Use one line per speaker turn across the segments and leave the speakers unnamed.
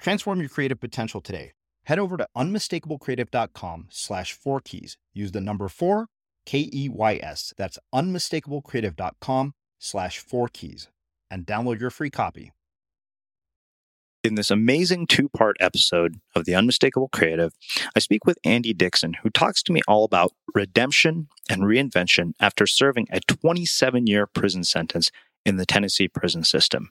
Transform your creative potential today. Head over to unmistakablecreative.com slash four keys. Use the number four, K E Y S. That's unmistakablecreative.com slash four keys and download your free copy.
In this amazing two part episode of The Unmistakable Creative, I speak with Andy Dixon, who talks to me all about redemption and reinvention after serving a 27 year prison sentence in the Tennessee prison system.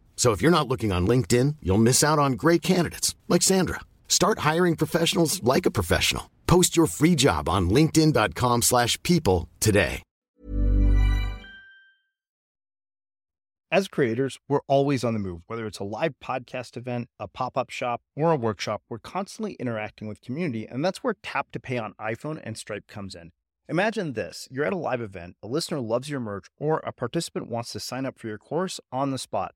So if you're not looking on LinkedIn, you'll miss out on great candidates like Sandra. Start hiring professionals like a professional. Post your free job on linkedin.com/people today.
As creators, we're always on the move. Whether it's a live podcast event, a pop-up shop, or a workshop, we're constantly interacting with community, and that's where Tap to Pay on iPhone and Stripe comes in. Imagine this. You're at a live event, a listener loves your merch, or a participant wants to sign up for your course on the spot.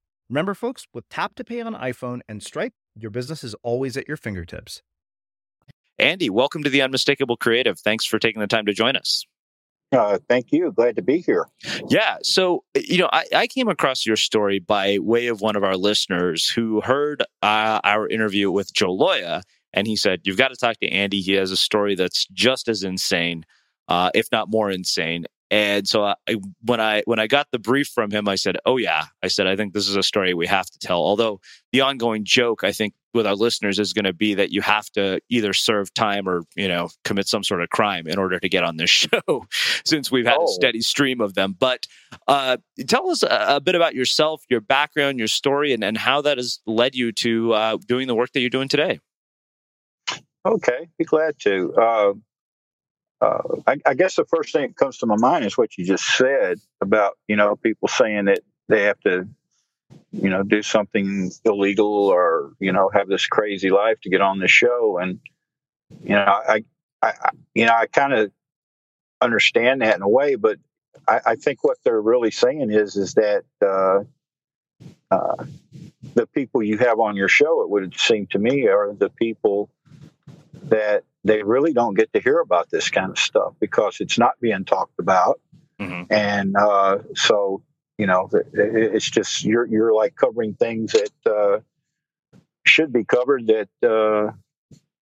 Remember, folks, with Tap to Pay on iPhone and Stripe, your business is always at your fingertips.
Andy, welcome to the Unmistakable Creative. Thanks for taking the time to join us.
Uh, thank you. Glad to be here.
Yeah. So, you know, I, I, came across your story by way of one of our listeners who heard uh, our interview with Joe Loya. And he said, You've got to talk to Andy. He has a story that's just as insane, uh, if not more insane. And so I, when I when I got the brief from him, I said, "Oh yeah," I said, "I think this is a story we have to tell." Although the ongoing joke, I think, with our listeners is going to be that you have to either serve time or you know commit some sort of crime in order to get on this show, since we've had oh. a steady stream of them. But uh, tell us a, a, bit about yourself, your background, your story, and, and how that has led you to uh, doing the work that you're doing today.
Okay, be glad to. Uh, uh, I, I, guess the first thing that comes to my mind is what you just said about you know people saying that they have to you know do something illegal or you know have this crazy life to get on the show. And you know I I, you know I kind of understand that in a way but I, I, think what they're really saying is is that uh, uh, the people you have on your show it would seem to me are the people that they really don't get to hear about this kind of stuff because it's not being talked about. Mm-hmm. And uh, so, you know, it's just you're you're like covering things that uh, should be covered that uh,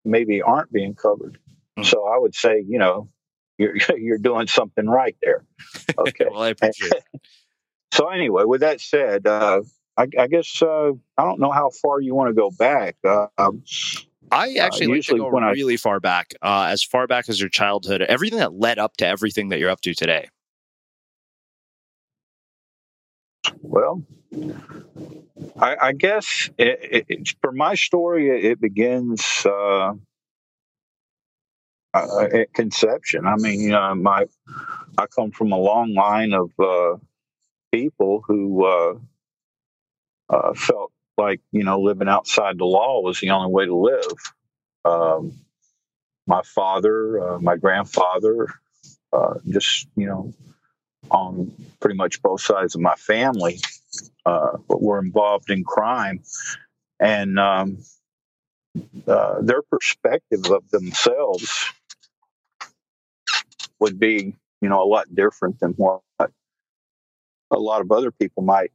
maybe aren't being covered. Mm-hmm. So I would say, you know, you're you're doing something right there. Okay.
well, I appreciate it.
so anyway, with that said, uh, I, I, guess uh, I don't know how far you want to go back. Um,
I uh, actually uh, like to go really I, far back, uh, as far back as your childhood, everything that led up to everything that you're up to today.
Well, I, I guess it, it, for my story, it, begins uh, uh, at conception. I mean, you know, my I come from a long line of uh, people who felt like you know living outside the law was the only way to live. Um, my father, uh, my grandfather, uh, just you know, on pretty much both sides of my family, uh, were involved in crime, and um, uh, their perspective of themselves would be you know a lot different than what a lot of other people might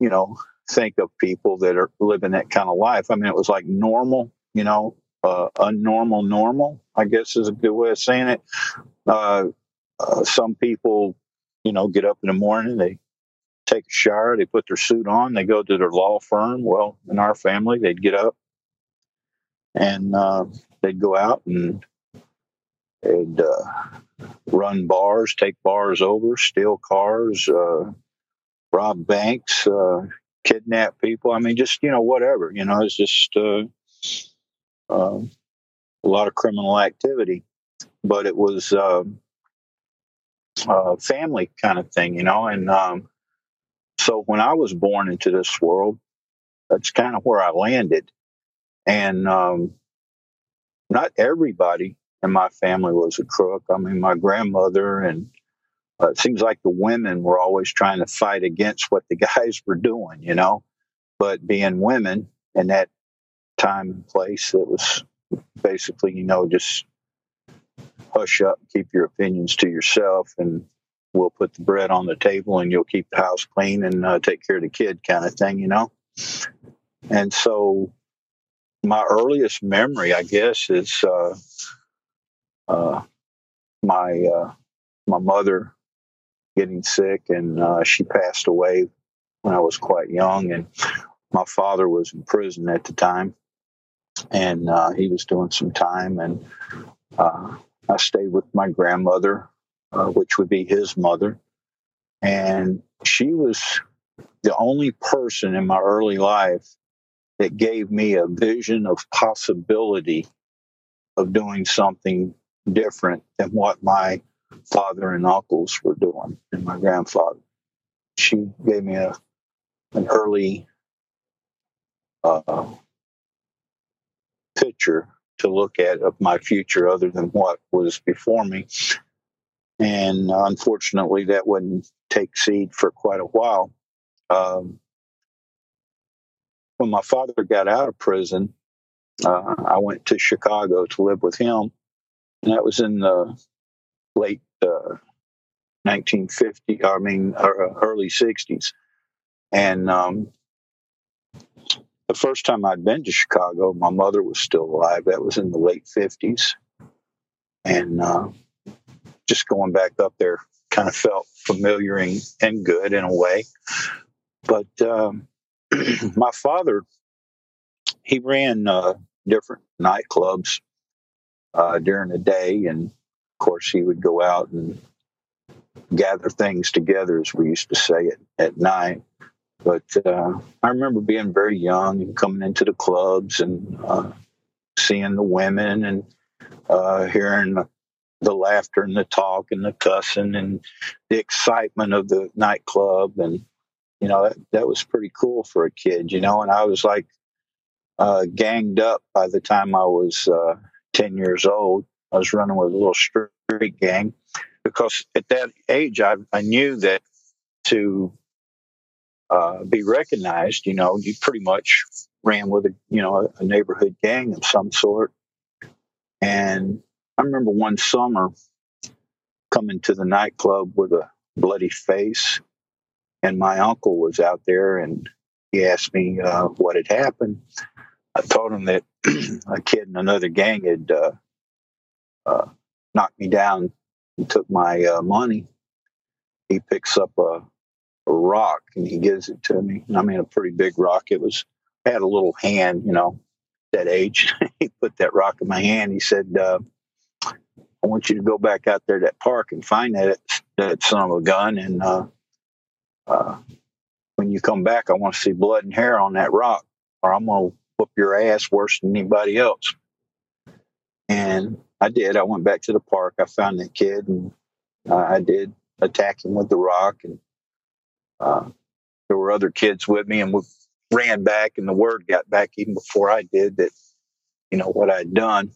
you know think of people that are living that kind of life. I mean, it was like normal, you know, uh, normal normal, I guess is a good way of saying it. Uh, uh, some people, you know, get up in the morning, they take a shower, they put their suit on, they go to their law firm. Well, in our family, they'd get up and uh, they'd go out and they'd uh, run bars, take bars over, steal cars, uh, rob banks, uh, kidnap people. I mean, just you know, whatever. You know, it's just uh, uh, a lot of criminal activity, but it was uh, a family kind of thing, you know. And um, so when I was born into this world, that's kind of where I landed. And um, not everybody in my family was a crook. I mean, my grandmother and uh, it seems like the women were always trying to fight against what the guys were doing, you know. But being women in that time and place, it was basically, you know, just hush up, keep your opinions to yourself, and we'll put the bread on the table and you'll keep the house clean and uh, take care of the kid, kind of thing, you know. And so, my earliest memory, I guess, is uh, uh, my uh, my mother getting sick, and uh, she passed away when I was quite young. And my father was in prison at the time, and uh, he was doing some time. And uh, I stayed with my grandmother, uh, which would be his mother, and she was the only person in my early life that gave me a vision of possibility of doing something different than what my father and uncles were doing, and my grandfather. She gave me a an early uh, picture to look at of my future, other than what was before me. And unfortunately, that wouldn't take seed for quite a while. Um, when my father got out of prison, uh, I went to Chicago to live with him, and that was in the late uh, 1950, I mean, uh, early 60s. And um, the first time I'd been to Chicago, my mother was still alive. That was in the late 50s. And uh, just going back up there kind of felt familiar and, and good in a way. But um, my father, he ran uh, different nightclubs uh, during the day, and course he would go out and gather things together, as we used to say at, at night. But uh, I remember being very young and coming into the clubs and uh, seeing the women and uh, hearing the, the laughter and the talk and the cussing and the excitement of the nightclub and you know that, that was pretty cool for a kid you know and i was like uh, ganged up by the time i was uh, 10 years old i was running with a little street gang because at that age i, I knew that to uh, be recognized you know you pretty much ran with a you know a, neighborhood gang of some sort and i remember one summer coming to the nightclub with a bloody face and my uncle was out there and he asked me uh, what had happened. I told him that a kid in another gang had uh, uh, knocked me down and took my uh, money. He picks up a, a, rock and he gives it to me. And I mean, a pretty big rock. It was had a little hand, you know, that age. he put that rock in my hand. He said, uh, "I want you to go back out there to that park and find that that son of a gun and." Uh, uh, when you come back, I want to see blood and hair on that rock, or I'm going to whoop your ass worse than anybody else. And I did. I went back to the park. I found that kid, and uh, I did attack him with the rock. And uh, there were other kids with me, and we ran back. And the word got back even before I did that, you know, what I'd done.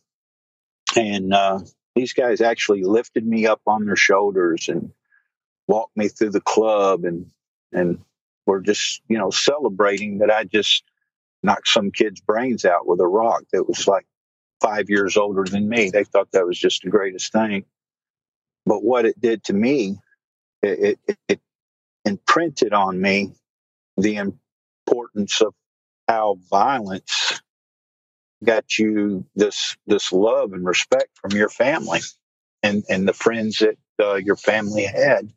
And uh, these guys actually lifted me up on their shoulders and walked me through the club and and we're just you know celebrating that I just knocked some kid's brains out with a rock that was like five years older than me. They thought that was just the greatest thing. But what it did to me, it, it, it imprinted on me the importance of how violence got you this this love and respect from your family and and the friends that uh, your family had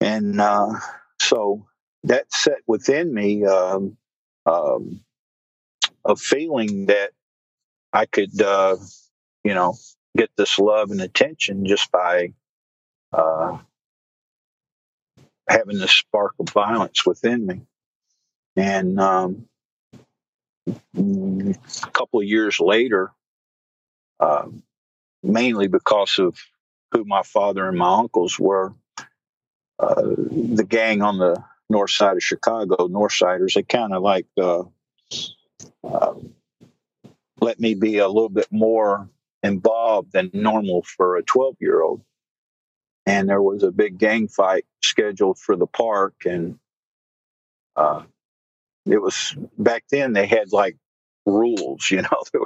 and uh, so that set within me um, um, a feeling that I could, uh, you know, get this love and attention just by uh, having this spark of violence within me. And um, a couple of years later, uh, mainly because of who my father and my uncles were, uh, the gang on the north side of Chicago, Northsiders, they kind of like uh, uh, let me be a little bit more involved than normal for a 12 year old. And there was a big gang fight scheduled for the park. And uh, it was back then they had like rules, you know,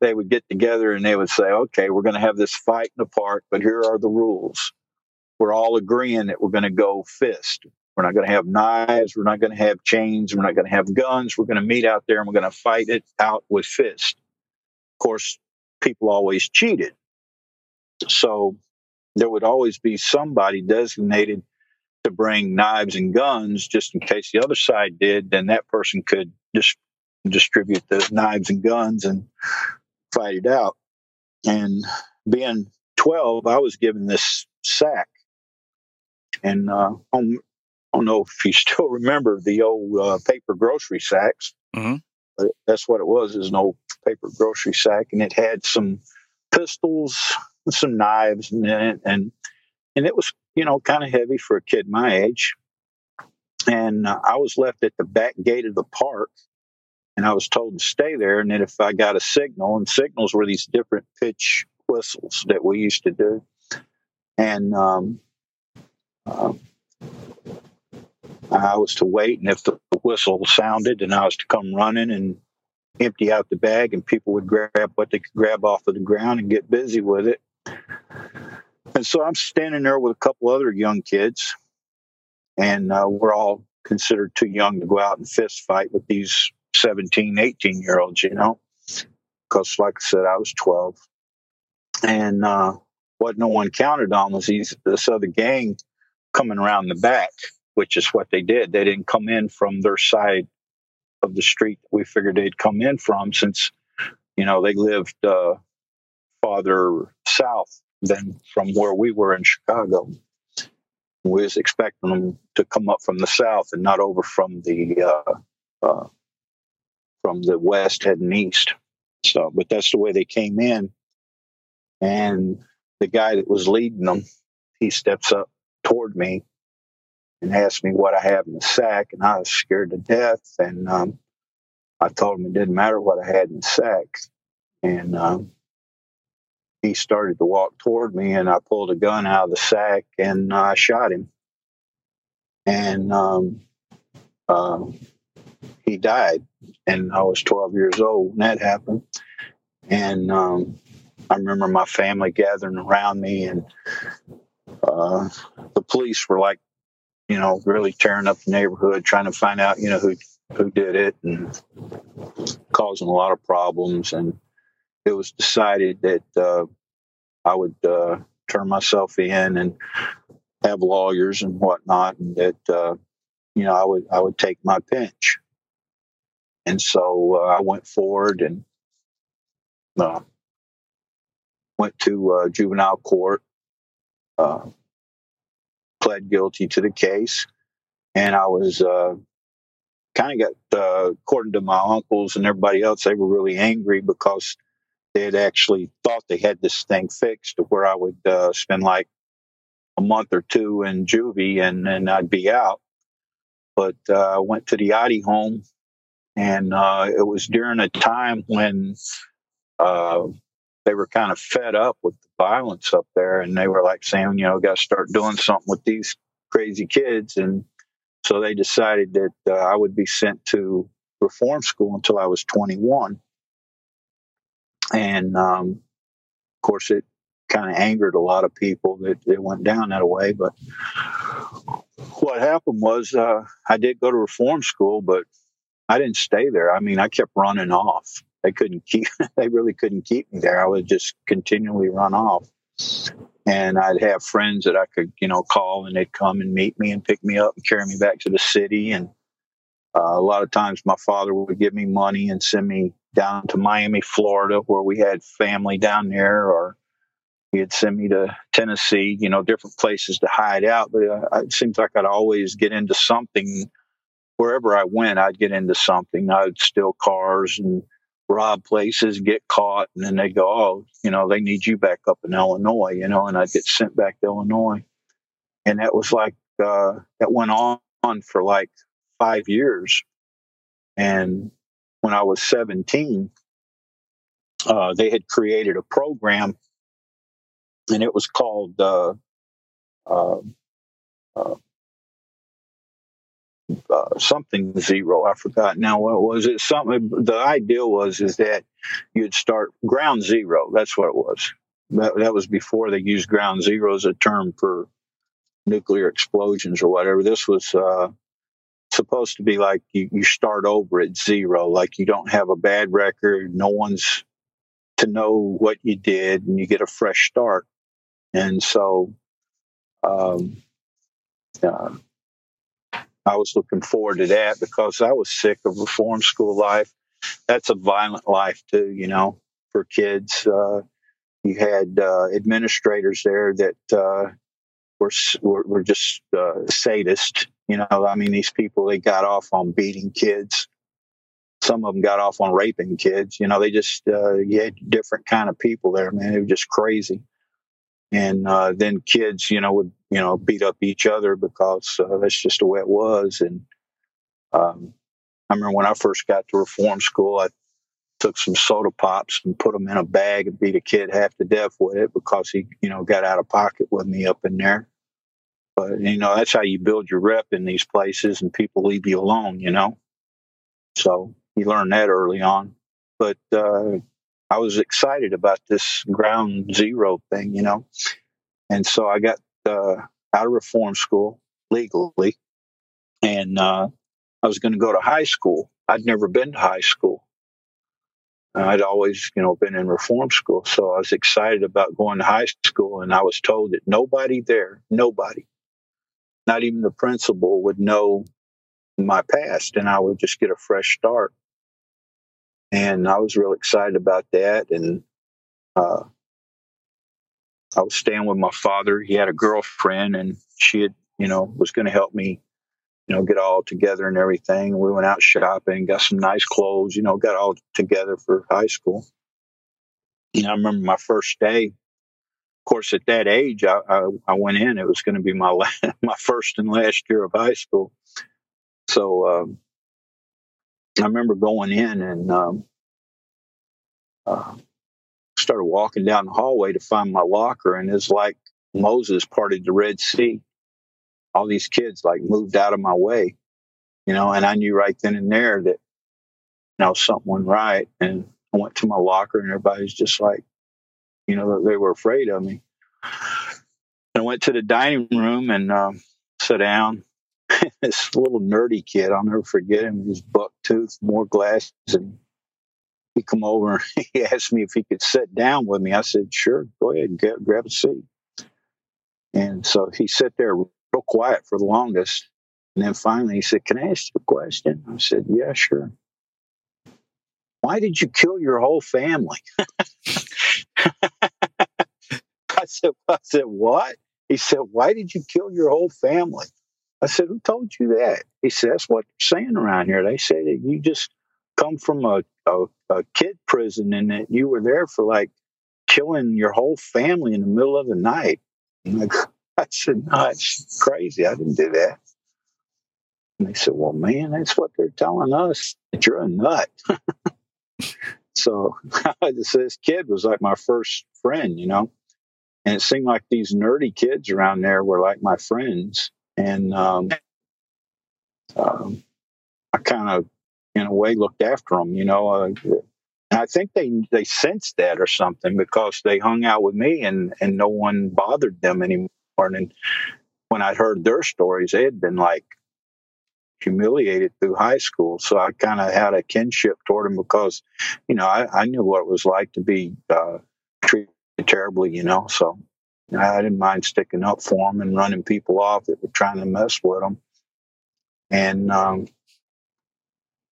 they would get together and they would say, okay, we're going to have this fight in the park, but here are the rules we're all agreeing that we're going to go fist. We're not going to have knives. We're not going to have chains. We're not going to have guns. We're going to meet out there and we're going to fight it out with fist. Course, people always cheated. So there would always be somebody designated to bring knives and guns just in case the other side did, then that person could just distribute the knives and guns and fight it out. And being 12, I was given this sack and uh, I don't know if you still remember the old uh, paper grocery sacks. Mm-hmm. That's what it was, is an old paper grocery sack. And it had some pistols, some knives and and and it was you know kind of heavy for a kid my age. And uh, I was left at the back gate of the park, and I was told to stay there. And then if I got a signal, and signals were these different pitch whistles that we used to do, and um, uh, I was to wait, and if the whistle sounded, then I was to come running and empty out the bag, and people would grab what they could grab off of the ground and get busy with it. And so I'm standing there with a couple other young kids, and uh, we're all considered too young to go out and fist fight with these 17, 18 year olds, you know, because, like I said, I was 12. And uh, what no one counted on was these, this other gang coming around the back, which is what they did. They didn't come in from their side of the street we figured they'd come in from since, you know, they lived uh, farther south than from where we were in Chicago. We was expecting them to come up from the south and not over from the uh, uh, from the west heading east. So, but that's the way they came in. And the guy that was leading them, he steps up toward me and asked me what I have in the sack, and I was scared to death. And um, I told him it didn't matter what I had in the sack. And um, he started to walk toward me, and I pulled a gun out of the sack and I shot him. And um, uh, he died, and I was 12 years old when that happened. And um, I remember my family gathering around me, and uh, the police were like you know, really tearing up the neighborhood, trying to find out, you know, who who did it, and causing a lot of problems. And it was decided that uh, I would uh, turn myself in and have lawyers and whatnot, and that uh, you know I would I would take my pinch. And so uh, I went forward and uh, went to uh, juvenile court pled guilty to the case, and I was uh, kind of got, uh, according to my uncles and everybody else, they were really angry because they had actually thought they had this thing fixed to where I would uh, spend like a month or two in juvie and then I'd be out. But uh, I went to the Audy home, and uh, it was during a time when uh, they were kind of fed up with the violence up there and they were like saying, you know, got to start doing something with these crazy kids. And so they decided that uh, I would be sent to reform school until I was 21. And um, of course, it kind of angered a lot of people that it went down that way. But what happened was uh, I did go to reform school, but I didn't stay there. I mean, I kept running off they couldn't keep they really couldn't keep me there. I would just continually run off. And I'd have friends that I could, you know, call and they'd come and meet me and pick me up and carry me back to the city. And uh, a lot of times my father would give me money and send me down to Miami, Florida, where we had family down there, or he'd send me to Tennessee, you know, different places to hide out. But uh, it seems like I'd always get into something wherever I went. I'd get into something. I'd steal cars and rob places, get caught, and then they go, oh, you know, they need you back up in Illinois, you know, and I get sent back to Illinois. And that was like, uh, that went on for like five years. And when I was 17, uh, they had created a program and it was called uh, uh, something zero. I forgot now what was it. Something. The idea was is that you'd start ground zero. That's what it was. That, that was before they used ground zero as a term for nuclear explosions or whatever. This was uh, supposed to be like you, you start over at zero, like you don't have a bad record, no one's to know what you did, and you get a fresh start. And so, um, uh, I was looking forward to that because I was sick of reform school life. That's a violent life too, you know, for kids. Uh, you had uh, administrators there that uh, were, were, were just uh, sadists. You know, I mean, these people they got off on beating kids. Some of them got off on raping kids. You know, they just uh, you had different kind of people there, man. They were just crazy. And uh, then kids, you know, would you know beat up each other because uh, that's just the way it was. And um, I remember when I first got to reform school, I took some soda pops and put them in a bag and beat a kid half to death with it because he, you know, got out of pocket with me up in there. But you know, that's how you build your rep in these places, and people leave you alone. You know, so you learn that early on. But uh, I was excited about this ground zero thing, you know. And so I got uh, out of reform school legally, and uh, I was going to go to high school. I'd never been to high school. I'd always, you know, been in reform school, so I was excited about going to high school. And I was told that nobody there, nobody, not even the principal, would know my past, and I would just get a fresh start and I was real excited about that. And uh, I was staying with my father. He had a girlfriend, and she had, you know, was going to help me, you know, get all together and everything. We went out shopping, got some nice clothes, you know, got all together for high school. And I remember my first day. Of course, at that age, I, I, I went in. It was going to be my last, my first and last year of high school. So um, I remember going in and um, uh, started walking down the hallway to find my locker, and it's like Moses parted the Red Sea. All these kids like moved out of my way, you know, and I knew right then and there that you know something went right. And I went to my locker, and everybody's just like, you know, they were afraid of me. And I went to the dining room and um, sat down this little nerdy kid, I'll never forget him. His buck tooth, more glasses, and he come over and he asked me if he could sit down with me. I said, "Sure, go ahead get, grab a seat." And so he sat there real quiet for the longest, and then finally he said, "Can I ask you a question?" I said, "Yeah, sure." Why did you kill your whole family? I said, I said, what? He said, why did you kill your whole family? I said, Who told you that? He said, That's what they're saying around here. They say that you just come from a, a, a kid prison and that you were there for like killing your whole family in the middle of the night. I said, No, it's crazy. I didn't do that. And they said, Well, man, that's what they're telling us that you're a nut. so this kid was like my first friend, you know. And it seemed like these nerdy kids around there were like my friends and um, um, I kind of, in a way, looked after them. You know, uh, I think they they sensed that or something because they hung out with me and and no one bothered them anymore. And when I heard their stories, they had been like humiliated through high school. So I kind of had a kinship toward them because, you know, I, I knew what it was like to be uh, treated terribly, you know. So I didn't mind sticking up for them and running people off that were trying to mess with them. And um,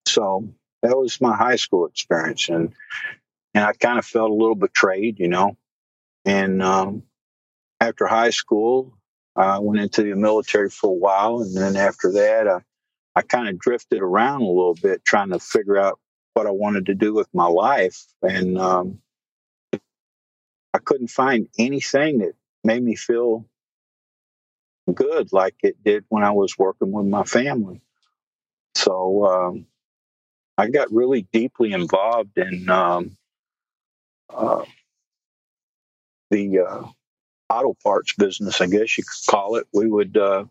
so that was my high school experience, and and I kind of felt a little betrayed, you know. And um, after high school, I went into the military for a while, and then after that, I, I kind of drifted around a little bit, trying to figure out what I wanted to do with my life, and um, I couldn't find anything that made me feel good like it did when I was working with my family. So um, I got really deeply involved in um, uh, the uh, auto parts business, I guess you could call it. We would uh,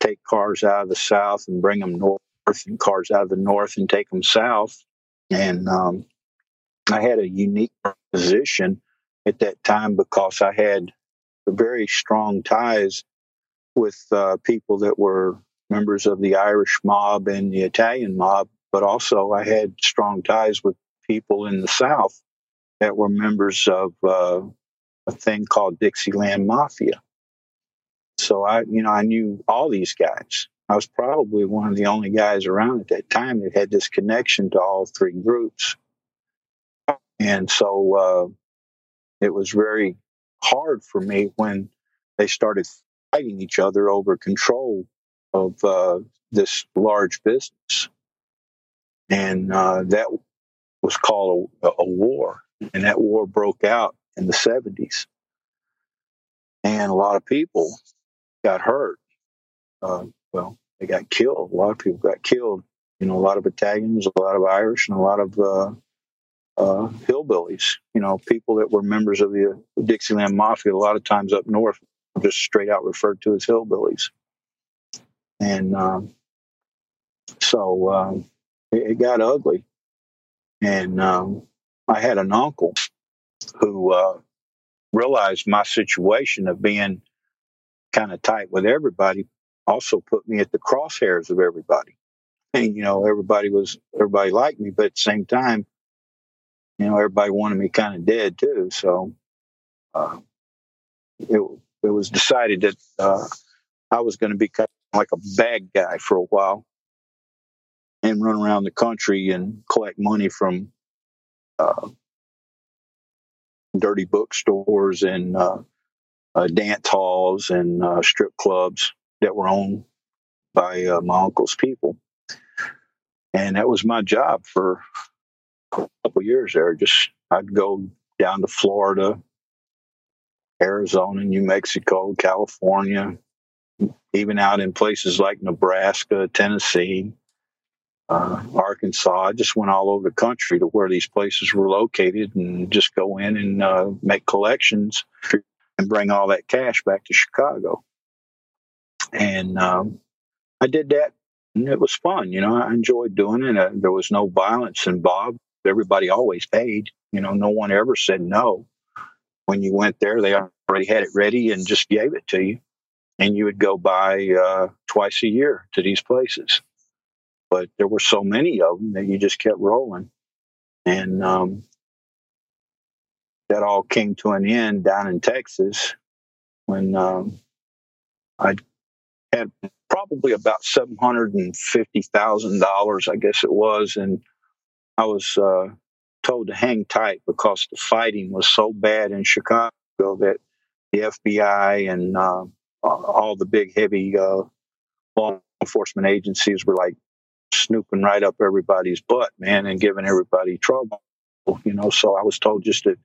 take cars out of the south and bring them north, and cars out of the north and take them south. And um, I had a unique position at that time because I had very strong ties with uh, people that were members of the Irish mob and the Italian mob, but also I had strong ties with people in the South that were members of uh, a thing called Dixieland Mafia. So I, you know, I knew all these guys. I was probably one of the only guys around at that time that had this connection to all three groups. And so uh, it was very hard for me when they started fighting each other over control of uh, this large business. And uh, that was called a, a, war. And that war broke out in the 70s. and a lot of people got hurt. Uh, well, they got killed. A lot of people got killed. You know, a lot of Italians, a lot of Irish, and a lot of uh, hillbillies. You know, people that were members of the Dixieland Mafia. A lot of times up north, just straight out referred to as hillbillies. And um, so um, it, it, got ugly. And um, I had an uncle who uh, realized my situation of being kind of tight with everybody also put me at the crosshairs of everybody. And, you know, everybody was, everybody liked me, but at the same time, you know, everybody wanted me kind of dead too. So uh, it, it was decided that uh, I was going to be kind of like a bad guy for a while and run around the country and collect money from uh, dirty bookstores and uh, uh, dance halls and uh, strip clubs that were owned by my uncle's people. And that was my job for couple years there. Just I'd go down to Florida, Arizona, New Mexico, California, even out in places like Nebraska, Tennessee, uh, Arkansas. I just went all over the country to where these places were located and just go in and uh, make collections and bring all that cash back to Chicago. And um, I did that, and it was fun. You know, I enjoyed doing it. Uh, there was no violence involved. Everybody always paid. You know, no one ever said no. When you went there, they already had it ready and just gave it to you. And you would go by uh, twice a year to these places but there were so many of them that you just kept rolling. And um, that all came to an end down in Texas when um, I had probably about seven hundred and fifty thousand dollars, I guess it was, and I was uh, told to hang tight because the fighting was so bad in Chicago that the FBI and uh, all the big heavy uh, law enforcement agencies were like snooping right up everybody's butt, man, and giving everybody trouble. You know, so I was told just to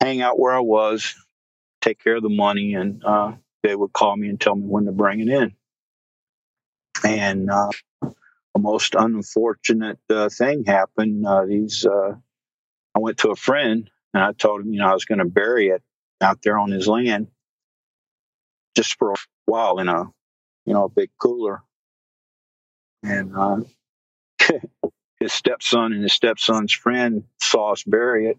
hang out where I was, take care of the money, and uh, they would call me and tell me when to bring it in. And uh, a most unfortunate uh, thing happened. Uh, these, uh, I went to a friend and I told him, you know, I was going to bury it out there on his land just for a while in a, you know, a big cooler and uh, his stepson and his stepson's friend saw us bury it.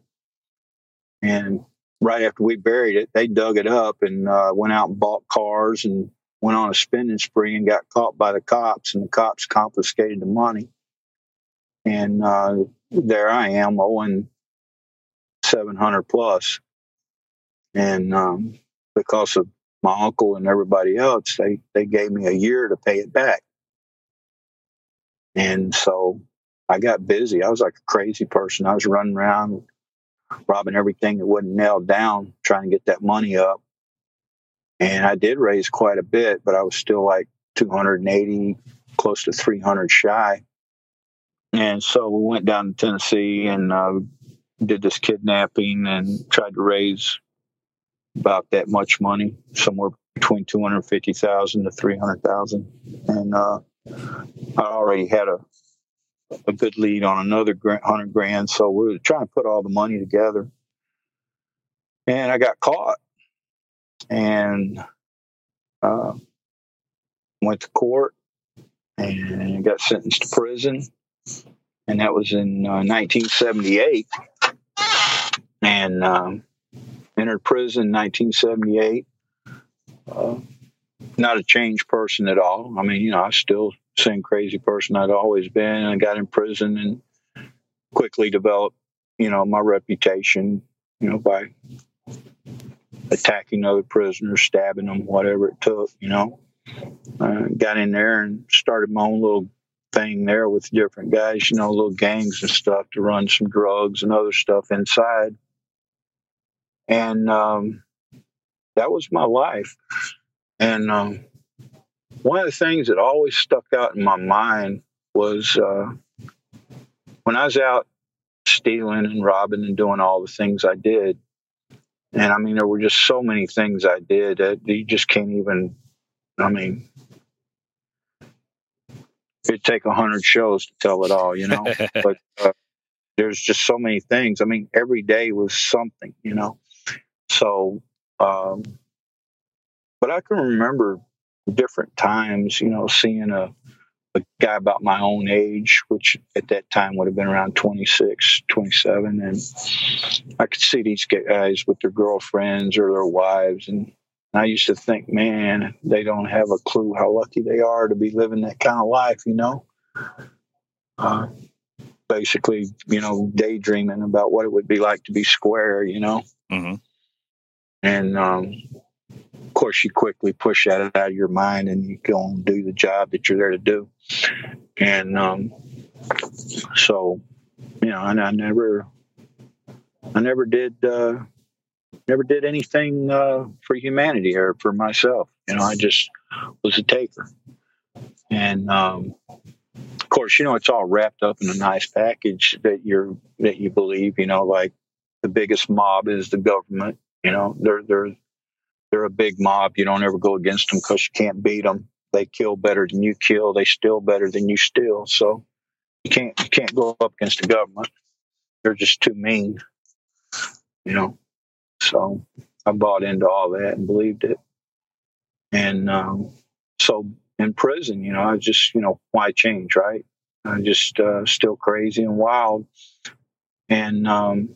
And right after we buried it, they dug it up and uh, went out and bought cars and went on a spending spree and got caught by the cops. And the cops confiscated the money. And uh, there I am owing 700 plus. And um, because of my uncle and everybody else, they, they gave me a year to pay it back. And so I got busy. I was like a crazy person. I was running around robbing everything that wasn't nailed down, trying to get that money up. And I did raise quite a bit, but I was still like 280, close to 300 shy. And so we went down to Tennessee and uh, did this kidnapping and tried to raise about that much money, somewhere between 250,000 to 300,000. And uh, I already had a a good lead on another hundred grand, so we were trying to put all the money together. And I got caught, and uh, went to court, and got sentenced to prison, and that was in uh, 1978. And um, entered prison in 1978. Uh, not a changed person at all. I mean, you know, I still same crazy person I'd always been. I got in prison and quickly developed, you know, my reputation, you know, by attacking other prisoners, stabbing them, whatever it took, you know. Uh, got in there and started my own little thing there with different guys, you know, little gangs and stuff to run some drugs and other stuff inside. And um, that was my life. And um, one of the things that always stuck out in my mind was uh, when I was out stealing and robbing and doing all the things I did, and I mean, there were just so many things I did that you just can't even. I mean, it'd take a hundred shows to tell it all, you know. but uh, there's just so many things. I mean, every day was something, you know. So, um, but I can remember different times, you know, seeing a a guy about my own age, which at that time would have been around 26, 27. And I could see these guys with their girlfriends or their wives. And I used to think, man, they don't have a clue how lucky they are to be living that kind of life, you know? Uh, basically, you know, daydreaming about what it would be like to be square, you know? Mm-hmm. And, um, course, you quickly push that out of your mind and you go and do the job that you're there to do. And um, so, you know, and I never, I never did, uh, never did anything uh, for humanity or for myself. You know, I just was a taker. And um, of course, you know, it's all wrapped up in a nice package that you're that you believe. You know, like the biggest mob is the government. You know, they're they're they're a big mob. You don't ever go against them because you can't beat them. They kill better than you kill. They steal better than you steal. So you can't you can't go up against the government. They're just too mean. You know. So I bought into all that and believed it. And um, so in prison, you know, I just, you know, why change, right? I'm just uh, still crazy and wild. And um,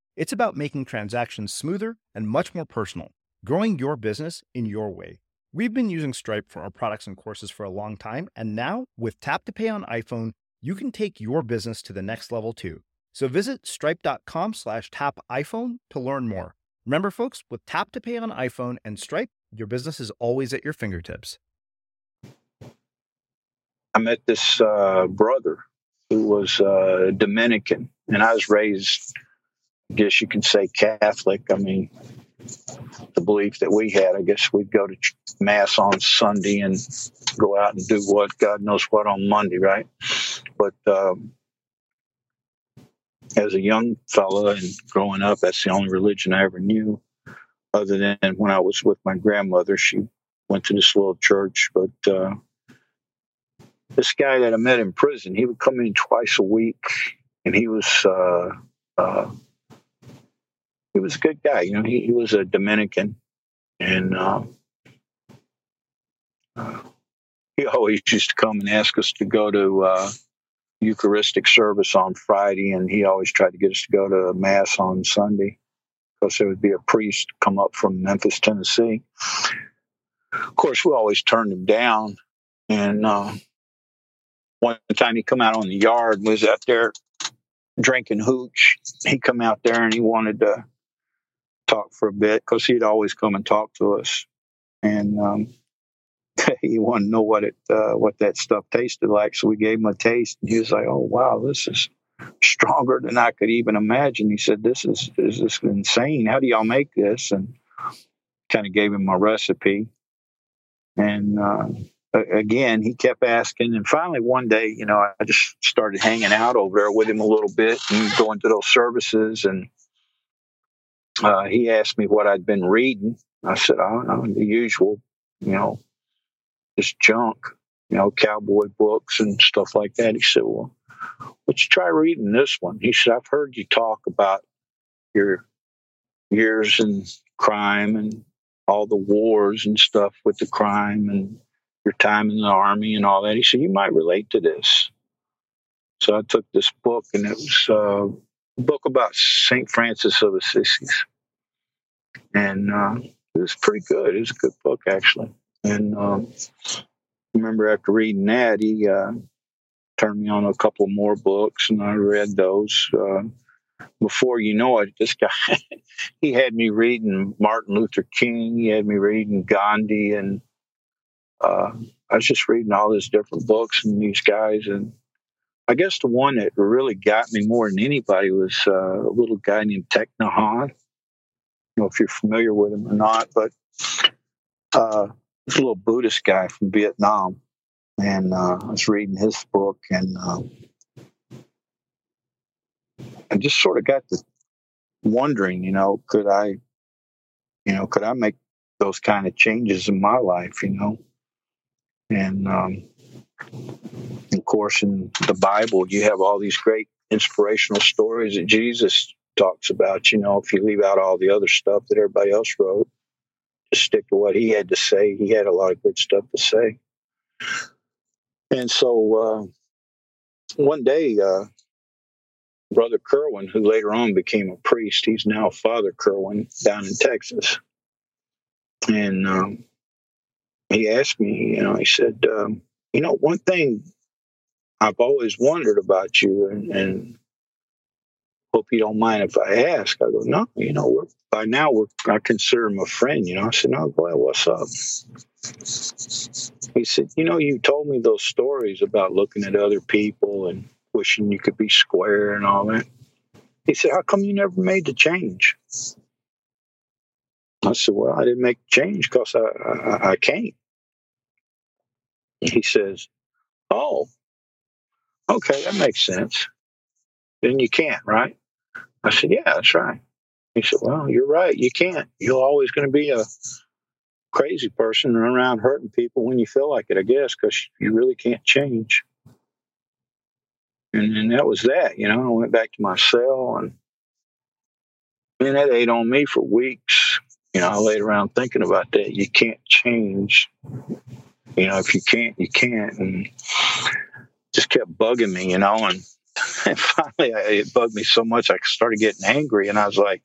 It's about making transactions smoother and much more personal, growing your business in your way. We've been using Stripe for our products and courses for a long time, and now with Tap to Pay on iPhone, you can take your business to the next level too. So visit stripe.com slash tap iPhone to learn more. Remember, folks, with tap to pay on iPhone and Stripe, your business is always at your fingertips.
I met this uh, brother who was uh, Dominican, and I was raised, guess you could say, Catholic. I mean, the belief that we had, I guess we'd go to Mass on Sunday and go out and do what God knows what on Monday, right? But um, as a young fella and growing up, that's the only religion I ever knew, other than when I was with my grandmother. She went to this little church, but uh, this guy that I met in prison, he would come in twice a week, and he was uh, uh, he was a good guy. You know, he, he was a Dominican, and uh, he always used to come and ask us to go to uh, Eucharistic service on Friday, and he always tried to get us to go to Mass on Sunday because there would be a priest come up from Memphis, Tennessee. Of course, we always turned him down, and uh, one time he come out on the yard and was out there drinking hooch. He come out there and he wanted to talk for a bit because he'd always come and talk to us, and um, he wanted to know what it uh, what that stuff tasted like. So we gave him a taste, and he was like, "Oh wow, this is stronger than I could even imagine." He said, "This is is this insane. How do y'all make this?" And kind of gave him a recipe, and uh, again he kept asking, and finally one day, you know, I just started hanging out over there with him a little bit and going to those services and uh, he asked me what I'd been reading. I said, I don't know, the usual, you know, just junk, you know, cowboy books and stuff like that. He said, Well, you try reading this one? He said, I've heard you talk about your years in crime and all the wars and stuff with the crime and your time in the army and all that. He said, You might relate to this. So I took this book, and it was uh, book about St. Francis of Assisi. And uh, it was pretty good. It was a good book, actually. And um, I remember after reading that, he uh, turned me on a couple more books, and I read those. Uh, before you know it, this guy, he had me reading Martin Luther King, he had me reading Gandhi, and uh, I was just reading all these different books and these guys. And I guess the one that really got me more than anybody was uh, a little guy named Thich Nhat I don't know if you're familiar with him or not, but uh, this little Buddhist guy from Vietnam, and uh, I was reading his book, and uh, I just sort of got to wondering, you know, could I, you know, could I make those kind of changes in my life, you know, and um, of course, in the Bible, you have all these great inspirational stories that Jesus talks about. You know, if you leave out all the other stuff that everybody else wrote, just stick to what he had to say. He had a lot of good stuff to say. And so uh, one day, uh, Brother Kerwin, who later on became a priest, he's now Father Kerwin down in Texas. And um, he asked me, you know, he said, um, you know, one thing I've always wondered about you, and, and, hope you don't mind if I ask. I go, no, you know, we're, by now we're I consider him a friend. You know, I said, no, boy, what's up? He said, you know, you told me those stories about looking at other people and wishing you could be square and all that. He said, how come you never made the change? I said, well, I didn't make change because I, I, I can't. He says, Oh, okay, that makes sense. Then you can't, right? I said, Yeah, that's right. He said, Well, you're right. You can't. You're always going to be a crazy person run around hurting people when you feel like it, I guess, because you really can't change. And, and that was that, you know. I went back to my cell and man, that ate on me for weeks. You know, I laid around thinking about that. You can't change you know, if you can't, you can't. And just kept bugging me, you know. And, and finally, I, it bugged me so much, I started getting angry. And I was like,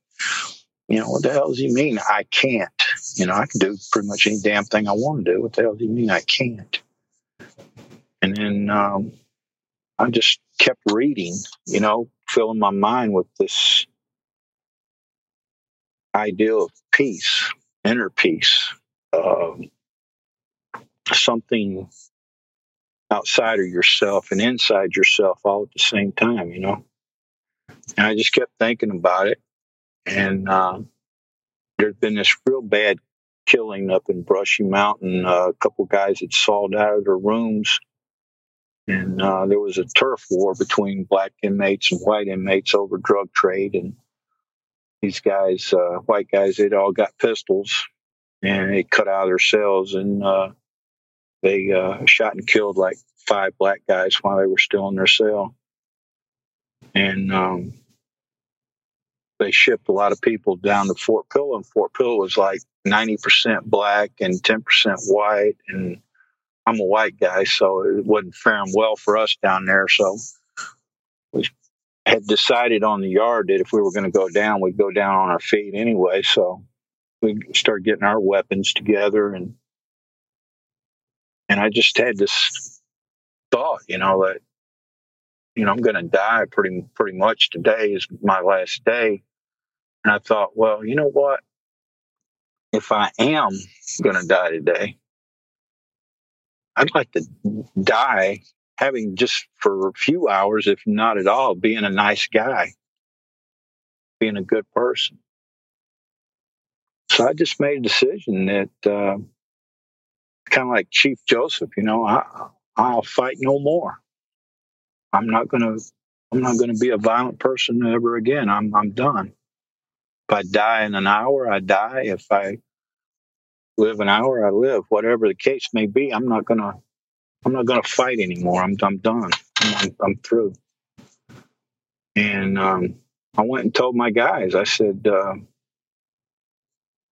you know, what the hell does he mean? I can't. You know, I can do pretty much any damn thing I want to do. What the hell does he mean I can't? And then um, I just kept reading, you know, filling my mind with this idea of peace, inner peace, um, something outside of yourself and inside yourself all at the same time, you know. And I just kept thinking about it. And uh, there's been this real bad killing up in Brushy Mountain. Uh, a couple guys had sold out of their rooms, and uh, there was a turf war between black inmates and white inmates over drug trade. And these guys, uh, white guys, they'd all got pistols, and they cut out of their cells, and uh, they uh, shot and killed like five black guys while they were still in their cell. And um, they shipped a lot of people down to Fort Pillow, and Fort Pillow was like 90% black and 10% white. And I'm a white guy, so it wasn't faring well for us down there. So we had decided on the yard that if we were going to go down, we'd go down on our feet anyway. So we started getting our weapons together and and I just had this thought, you know, that you know I'm going to die pretty pretty much today is my last day, and I thought, well, you know what? If I am going to die today, I'd like to die having just for a few hours, if not at all, being a nice guy, being a good person. So I just made a decision that. Uh, kind of like Chief Joseph, you know, I, I'll fight no more. I'm not gonna I'm not gonna be a violent person ever again. I'm I'm done. If I die in an hour, I die. If I live an hour, I live. Whatever the case may be, I'm not gonna I'm not gonna fight anymore. I'm I'm done. I'm, I'm through. And um, I went and told my guys. I said, uh,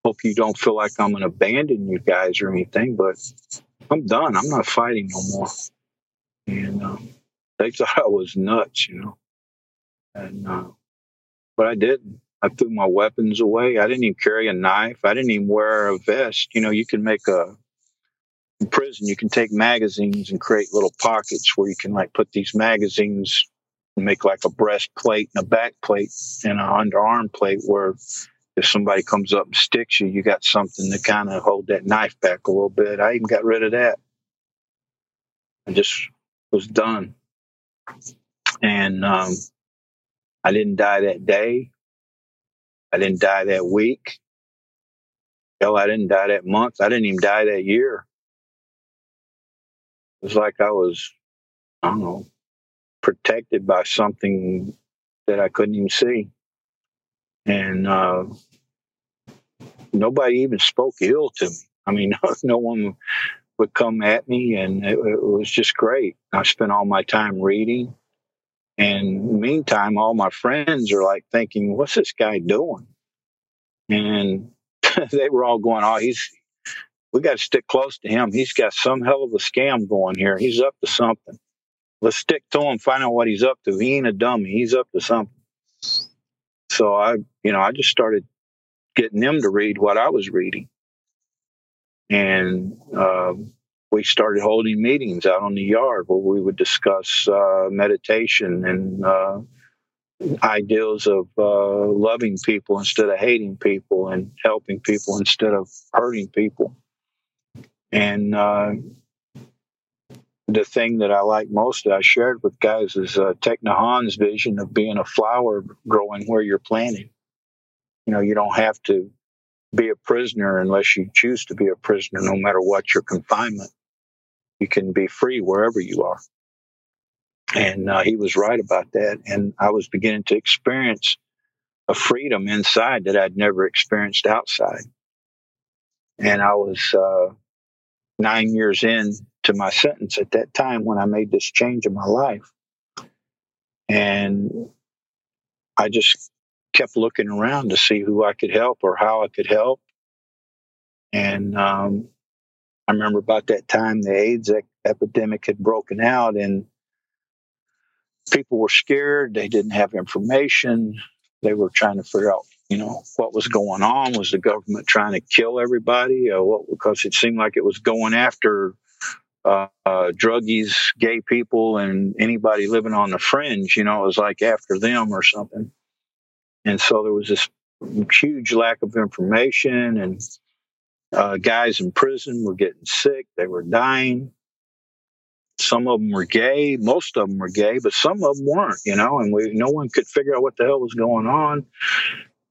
hope you don't feel like I'm going to abandon you guys or anything, but I'm done. I'm not fighting no more. And um, they thought I was nuts, you know. And uh, but I didn't. I threw my weapons away. I didn't even carry a knife. I didn't even wear a vest. You know, you can make a in prison. You can take magazines and create little pockets where you can like put these magazines and make like a breastplate and a back plate and an underarm plate where if somebody comes up and sticks you, you got something to kind of hold that knife back a little bit. I even got rid of that. I just was done. And um, I didn't die that day. I didn't die that week. Hell, I didn't die that month. I didn't even die that year. It was like I was, I don't know, protected by something that I couldn't even see and uh, nobody even spoke ill to me. I mean, no, no one would come at me, and it, it, was just great. I spent all my time reading, and meantime, all my friends are like thinking, "What's this guy doing?" And they were all going, "Oh, he's." We got to stick close to him. He's got some hell of a scam going here. He's up to something. Let's stick to him, find out what he's up to. He ain't a dummy. He's up to something. So I, you know, I just started getting them to read what I was reading. And uh, we started holding meetings out on the yard where we would discuss uh, meditation and uh, ideals of uh, loving people instead of hating people and helping people instead of hurting people. And uh, the thing that I like most that I shared with guys is uh, Thich Nhat Hanh's vision of being a flower growing where you're planted. You know, you don't have to be a prisoner unless you choose to be a prisoner, no matter what your confinement. You can be free wherever you are. And uh, he was right about that. And I was beginning to experience a freedom inside that I'd never experienced outside. And I was uh, nine years in to my sentence at that time when I made this change in my life. And I just kept looking around to see who I could help or how I could help. And um, I remember about that time the AIDS epidemic had broken out and people were scared. They didn't have information. They were trying to figure out, you know, what was going on. Was the government trying to kill everybody? Or what, because it seemed like it was going after uh, uh, druggies, gay people, and anybody living on the fringe. You know, it was like after them or something. And so there was this huge lack of information, and uh, guys in prison were getting sick, they were dying. Some of them were gay, most of them were gay, but some of them weren't, you know, and we no one could figure out what the hell was going on.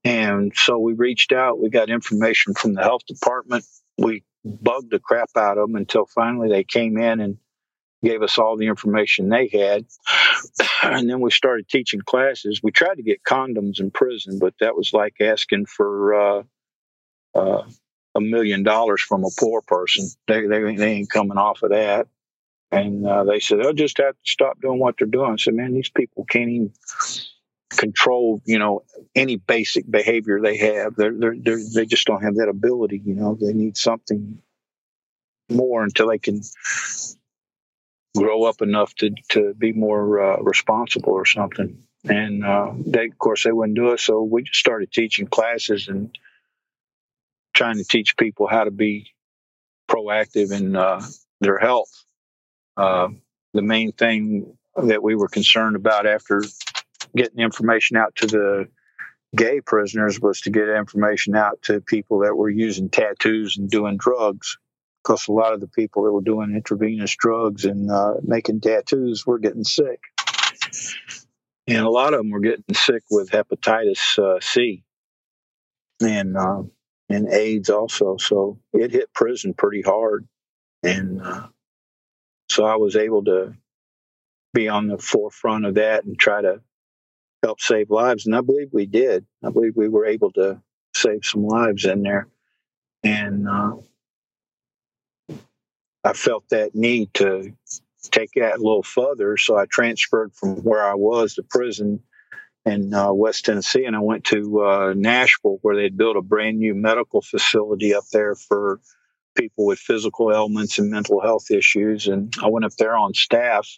And so we reached out, we got information from the health department. We bugged the crap out of them until finally they came in and gave us all the information they had. and then we started teaching classes. We tried to get condoms in prison, but that was like asking for uh, uh, a million dollars from a poor person. They, they, they ain't coming off of that. And uh, they said, they'll just have to stop doing what they're doing. I said, man, these people can't even control, you know, any basic behavior they have. They're, they're, they're, they just don't have that ability. You know, they need something more until they can grow up enough to, to be more uh, responsible or something. And uh, they, of course, they wouldn't do it. So we just started teaching classes and trying to teach people how to be proactive in uh, their health. Uh, the main thing that we were concerned about after getting information out to the gay prisoners was to get information out to people that were using tattoos and doing drugs. Because a lot of the people that were doing intravenous drugs and uh, making tattoos were getting sick. And a lot of them were getting sick with hepatitis uh, C and uh, and AIDS also. So it hit prison pretty hard. And uh, so I was able to be on the forefront of that and try to help save lives. And I believe we did. I believe we were able to save some lives in there. And uh, I felt that need to take that a little further. So I transferred from where I was to prison in uh, West Tennessee, and I went to uh, Nashville where they'd built a brand new medical facility up there for people with physical ailments and mental health issues. And I went up there on staff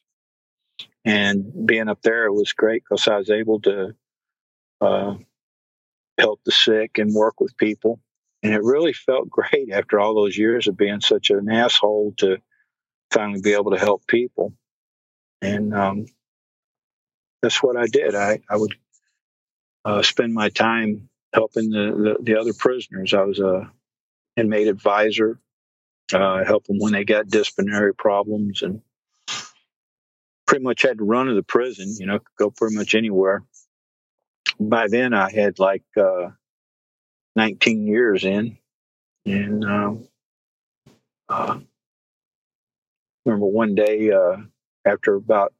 and being up there, it was great because I was able to uh, help the sick and work with people. And it really felt great after all those years of being such an asshole to finally be able to help people. And um, that's what I did. I, I would uh, spend my time helping the, the, the, other prisoners. I was a inmate advisor, uh, help them when they got disciplinary problems and pretty much had to run to the prison, you know, could go pretty much anywhere. By then, I had like uh, 19 years in, and um, uh, remember one day uh, after about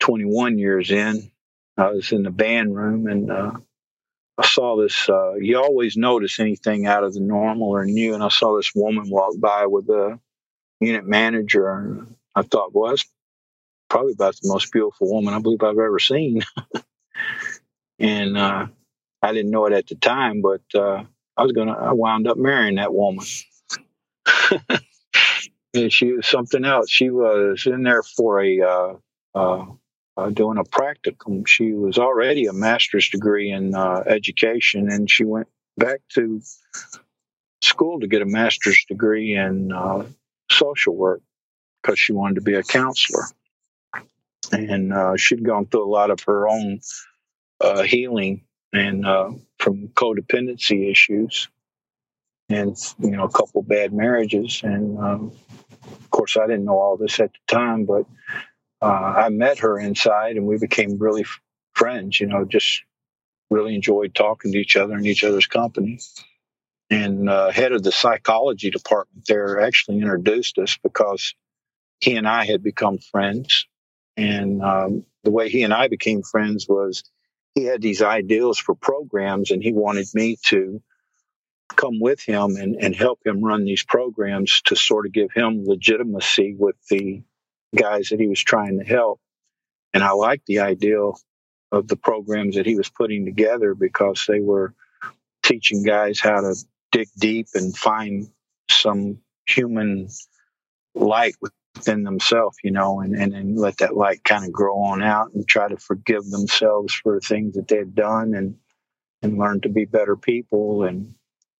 21 years in, I was in the band room and uh, I saw this. Uh, you always notice anything out of the normal or new, and I saw this woman walk by with a unit manager, and I thought, well, that's probably about the most beautiful woman I believe I've ever seen. and uh, I didn't know it at the time, but uh, I was gonna. I wound up marrying that woman. and she was something else. She was in there for a uh, uh, uh doing a practicum. She was already a master's degree in uh, education, and she went back to school to get a master's degree in social work because she wanted to be a counselor and uh, she'd gone through a lot of her own uh, healing and uh, from codependency issues, and you know a couple bad marriages. And um, of course, I didn't know all this at the time, but uh, I met her inside, and we became really friends. You know, just really enjoyed talking to each other and each other's company. And uh, head of the psychology department there actually introduced us because he and I had become friends and um, the way he and I became friends was he had these ideals for programs, and he wanted me to come with him and, and help him run these programs to sort of give him legitimacy with the guys that he was trying to help. And I liked the ideal of the programs that he was putting together because they were teaching guys how to dig deep and find some human light within themselves, you know, and, and, and let that light kind of grow on out and try to forgive themselves for things that they've done and and learn to be better people and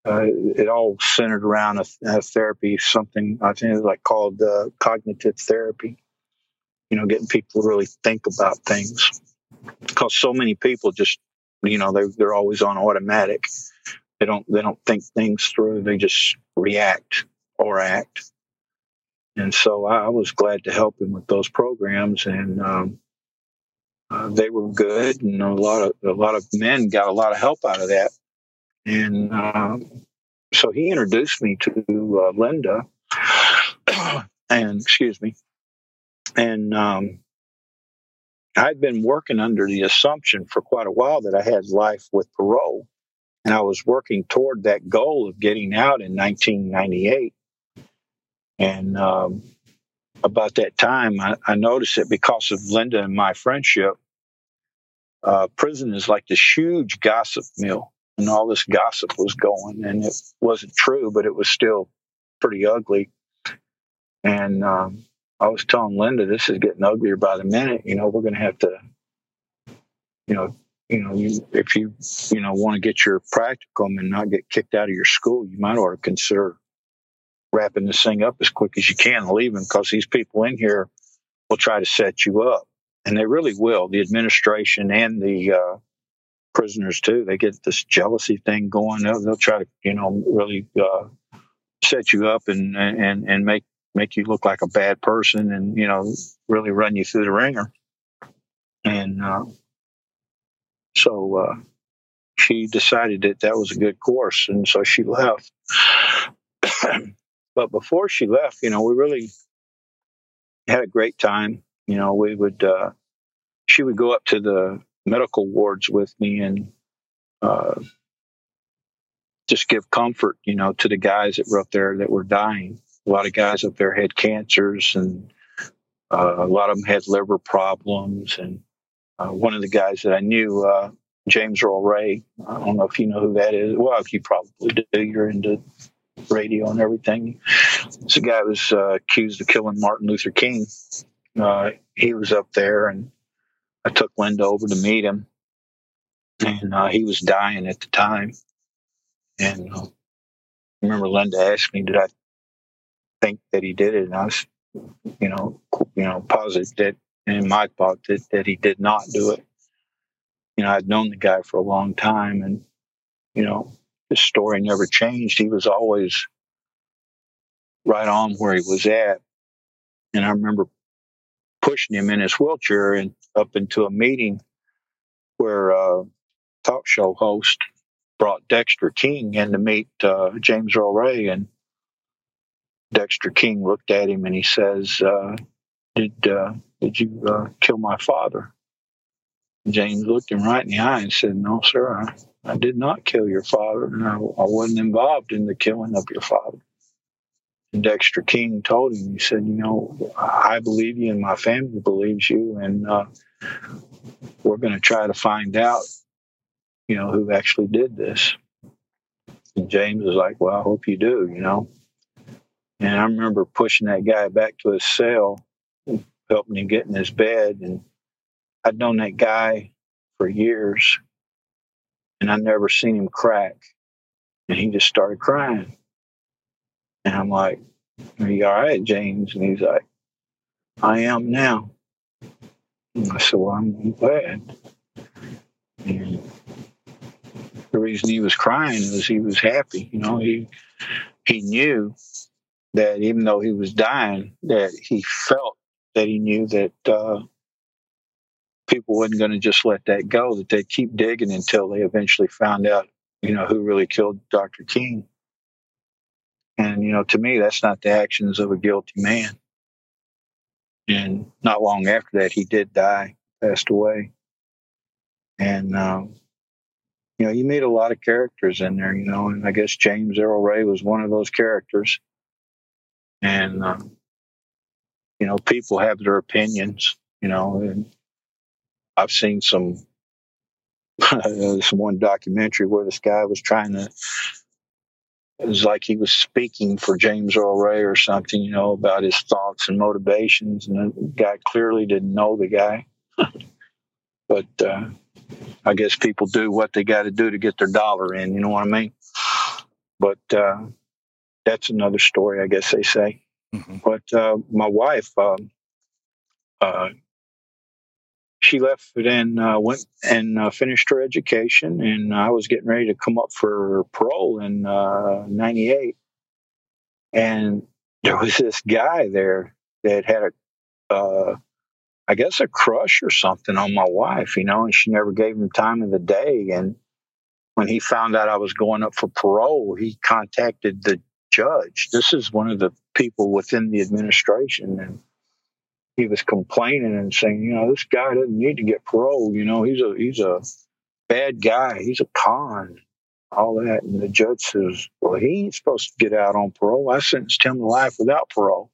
uh, it all centered around a, a, therapy, something I think it's like called uh, cognitive therapy. You know, getting people to really think about things because so many people just, you know, they they're always on automatic. They don't they don't think things through. They just react or act. And so I was glad to help him with those programs, and um, uh, they were good, and a lot of a lot of men got a lot of help out of that. And um, so he introduced me to uh, Linda, and excuse me, and um, I'd been working under the assumption for quite a while that I had life with parole, and I was working toward that goal of getting out in 1998. And um, about that time, I, I, noticed that because of Linda and my friendship, uh, prison is like this huge gossip mill and all this gossip was going, and it wasn't true, but it was still pretty ugly. And um, I was telling Linda, this is getting uglier by the minute. You know, we're going to have to, you know, you know, you, if you, you know, want to get your practicum and not get kicked out of your school, you might ought to consider wrapping this thing up as quick as you can and leaving because these people in here will try to set you up. And they really will. The administration and the uh, prisoners too. They get this jealousy thing going. They'll, they'll try to, you know, really uh, set you up and and and make make you look like a bad person, and you know, really run you through the ringer. And uh, so uh, she decided that that was a good course, and so she left. but before she left, you know, we really had a great time. You know, we would. Uh, she would go up to the medical wards with me and uh, just give comfort, you know, to the guys that were up there that were dying. A lot of guys up there had cancers, and uh, a lot of them had liver problems. And uh, one of the guys that I knew, uh, James Earl Ray, I don't know if you know who that is. Well, you probably do. You're into radio and everything. This guy who was uh, accused of killing Martin Luther King. Uh, he was up there, and I took Linda over to meet him, and uh, he was dying at the time. And uh, I remember Linda asked me, "Did I think that he did it?" And I was, you know, you know, positive that in my thought that that he did not do it. You know, I'd known the guy for a long time, and you know, his story never changed. He was always right on where he was at. And I remember pushing him in his wheelchair and up into a meeting where a talk show host brought Dexter King in to meet uh, James Earl Ray. And Dexter King looked at him and he says, uh, did, uh, did you uh, kill my father? James looked him right in the eye and said, No, sir, I, I did not kill your father, and I, I wasn't involved in the killing of your father. And Dexter King told him, he said, You know, I believe you and my family believes you, and uh, we're going to try to find out, you know, who actually did this. And James was like, Well, I hope you do, you know. And I remember pushing that guy back to his cell, helping him get in his bed. And I'd known that guy for years, and I'd never seen him crack. And he just started crying. And I'm like, Are you all right, James? And he's like, I am now. And I said, Well, I'm glad. And the reason he was crying was he was happy. You know, he he knew that even though he was dying, that he felt that he knew that uh, people wasn't going to just let that go, that they'd keep digging until they eventually found out, you know, who really killed Dr. King. And, you know, to me, that's not the actions of a guilty man. And not long after that, he did die, passed away. And, um, you know, you meet a lot of characters in there, you know, and I guess James Earl Ray was one of those characters. And, um, you know, people have their opinions, you know, and I've seen some, some one documentary where this guy was trying to it was like he was speaking for James Earl Ray or something, you know, about his thoughts and motivations. And the guy clearly didn't know the guy. but uh, I guess people do what they got to do to get their dollar in. You know what I mean? but uh, that's another story, I guess they say. Mm-hmm. But uh, my wife, um, uh, she left and uh, went and uh, finished her education, and I was getting ready to come up for parole in '98, and there was this guy there that had a I guess a crush or something on my wife, you know, and she never gave him time of the day. And when he found out I was going up for parole, he contacted the judge. This is one of the people within the administration. And he was complaining and saying, you know, this guy doesn't need to get parole. You know, he's a, he's a bad guy. He's a con, all that. And the judge says, well, he ain't supposed to get out on parole. I sentenced him to life without parole.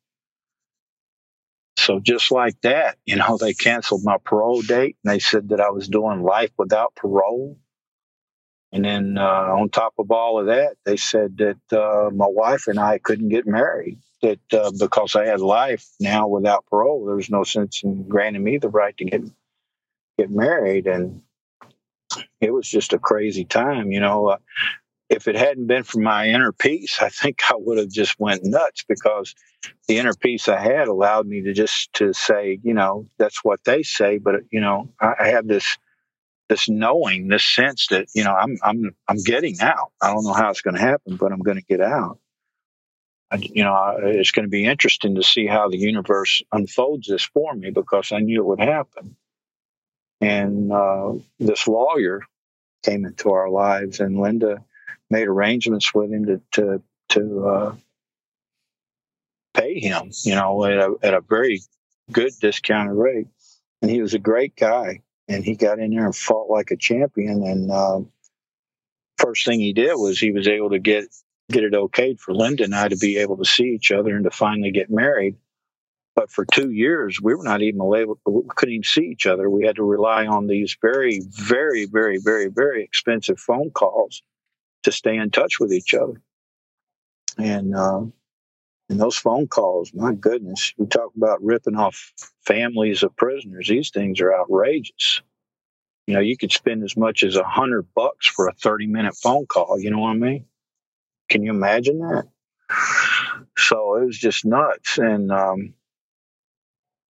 So just like that, you know, they canceled my parole date and they said that I was doing life without parole. And then uh, on top of all of that, they said that uh, my wife and I couldn't get married. That uh, because I had life now without parole, there was no sense in granting me the right to get get married. And it was just a crazy time, you know. Uh, if it hadn't been for my inner peace, I think I would have just went nuts because the inner peace I had allowed me to just to say, you know, that's what they say, but you know, I, have this this knowing, this sense that you know, I'm I'm I'm getting out. I don't know how it's going to happen, but I'm going to get out. You know, it's going to be interesting to see how the universe unfolds this for me because I knew it would happen. And uh, this lawyer came into our lives, and Linda made arrangements with him to to to uh, pay him, you know, at a, at a very good discounted rate. And he was a great guy, and he got in there and fought like a champion. And uh, first thing he did was he was able to get get it okayed for Linda and I to be able to see each other and to finally get married. But for two years, we were not even able, we couldn't even see each other. We had to rely on these very, very, very, very, very expensive phone calls to stay in touch with each other. And uh, and those phone calls, my goodness, we talk about ripping off families of prisoners. These things are outrageous. You know, you could spend as much as a hundred bucks for a thirty minute phone call. You know what I mean? Can you imagine that? So it was just nuts. And um,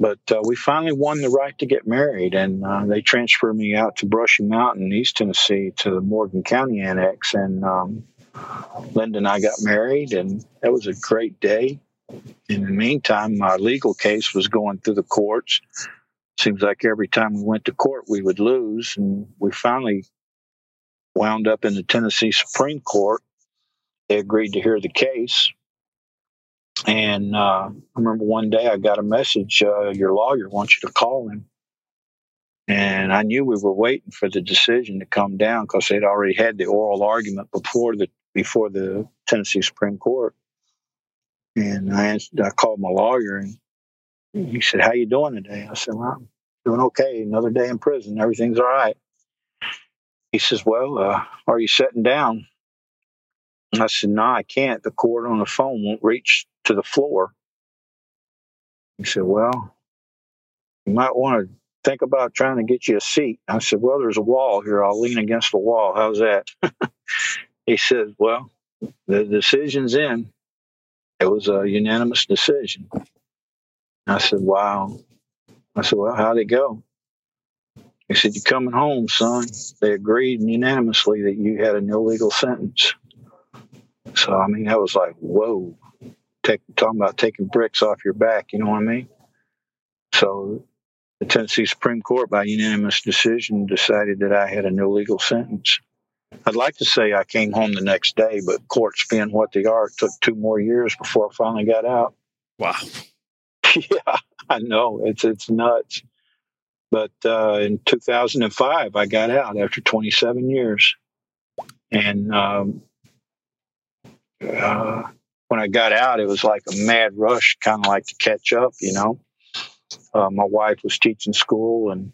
but uh, we finally won the right to get married, and uh, they transferred me out to Brushy Mountain, East Tennessee, to the Morgan County Annex. And um, Linda and I got married, and that was a great day. In the meantime, my legal case was going through the courts. Seems like every time we went to court, we would lose, and we finally wound up in the Tennessee Supreme Court. They agreed to hear the case, and uh, I remember one day I got a message, uh, your lawyer wants you to call him. And I knew we were waiting for the decision to come down because they'd already had the oral argument before the before the Tennessee Supreme Court. And I answered, I called my lawyer and he said, "How you doing today?" I said, "Well, I'm doing okay. Another day in prison. Everything's all right." He says, "Well, uh, are you sitting down?" I said, "No, I can't. The cord on the phone won't reach to the floor. He said, Well, you might want to think about trying to get you a seat. I said, Well, there's a wall here. I'll lean against the wall. How's that? he said, Well, the decision's in. It was a unanimous decision. I said, Wow. I said, Well, how'd it go? He said, You're coming home, son. They agreed unanimously that you had an illegal sentence. So, I mean, that was like, whoa take, talking about taking bricks off your back. You know what I mean? So the Tennessee Supreme Court, by unanimous decision, decided that I had an legal sentence. I'd like to say I came home the next day, but courts being what they are, it took two more years before I finally got out.
Wow.
yeah, I know it's it's nuts. But uh, in 2005, I got out after 27 years, and um, when I got out, it was like a mad rush, kind of like to catch up, you know. Uh, my wife was teaching school, and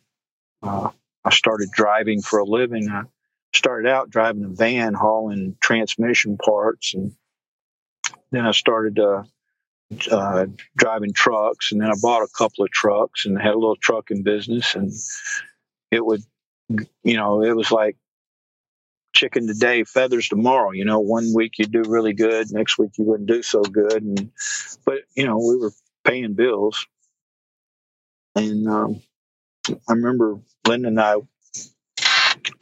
uh, I started driving for a living. I started out driving a van, hauling transmission parts, and then I started uh, uh, driving trucks, and then I bought a couple of trucks and had a little trucking business, and it would, you know, it was like chicken today, feathers tomorrow. You know, one week you do really good, next week you wouldn't do so good. And but you know, we were paying bills, and um, I remember Linda and I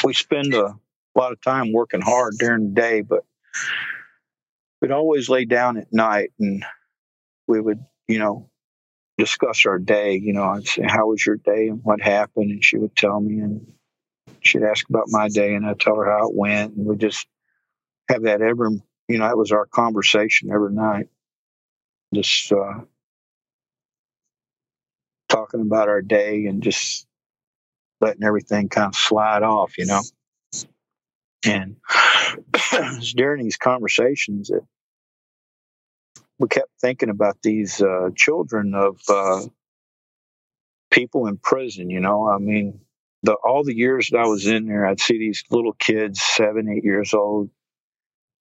we spend a lot of time working hard during the day, but we'd always lay down at night and we would, you know, discuss our day. You know, I'd say, How was your day and what happened? And she would tell me, and she'd ask about my day, and I'd tell her how it went. And we just have that every, you know, that was our conversation every night. Just uh, talking about our day and just letting everything kind of slide off, you know. And during these conversations we kept thinking about these uh, children of uh, people in prison. You know, I mean, the all the years that I was in there, I'd see these little kids, seven, eight years old,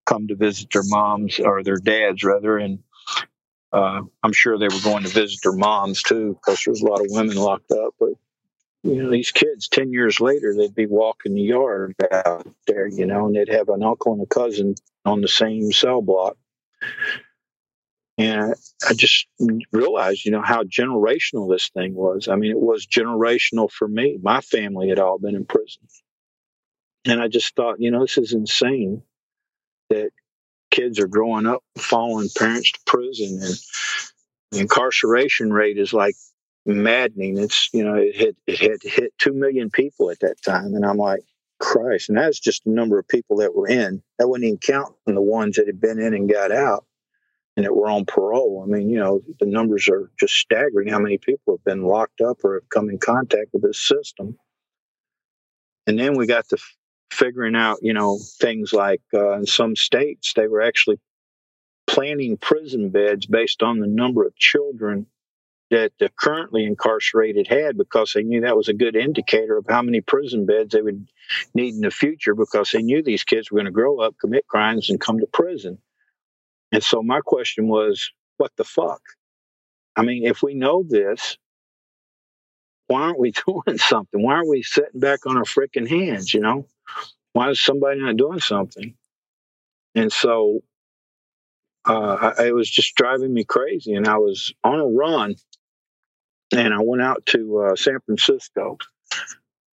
come to visit their moms or their dads rather, and uh, I'm sure they were going to visit their moms too, because there's a lot of women locked up. But you know, these kids, 10 years later, they'd be walking the yard out there, you know, and they'd have an uncle and a cousin on the same cell block. And I just realized, you know, how generational this thing was. I mean, it was generational for me. My family had all been in prison. And I just thought, you know, this is insane that kids are growing up following parents to prison and the incarceration rate is like maddening. It's you know it hit it had hit two million people at that time, and I'm like, Christ! And that's just the number of people that were in. That wasn't even counting the ones that had been in and got out, and that were on parole. I mean, you know, the numbers are just staggering. How many people have been locked up or have come in contact with this system? And then we got to figuring out, you know, things like uh, in some states they were actually planning prison beds based on the number of children that the currently incarcerated had because they knew that was a good indicator of how many prison beds they would need in the future because they knew these kids were going to grow up, commit crimes, and come to prison. And so my question was, what the fuck? I mean, if we know this, why aren't we doing something? Why aren't we sitting back on our freaking hands, you know? Why is somebody not doing something? And so uh, I, it was just driving me crazy. And I was on a run and I went out to uh, San Francisco,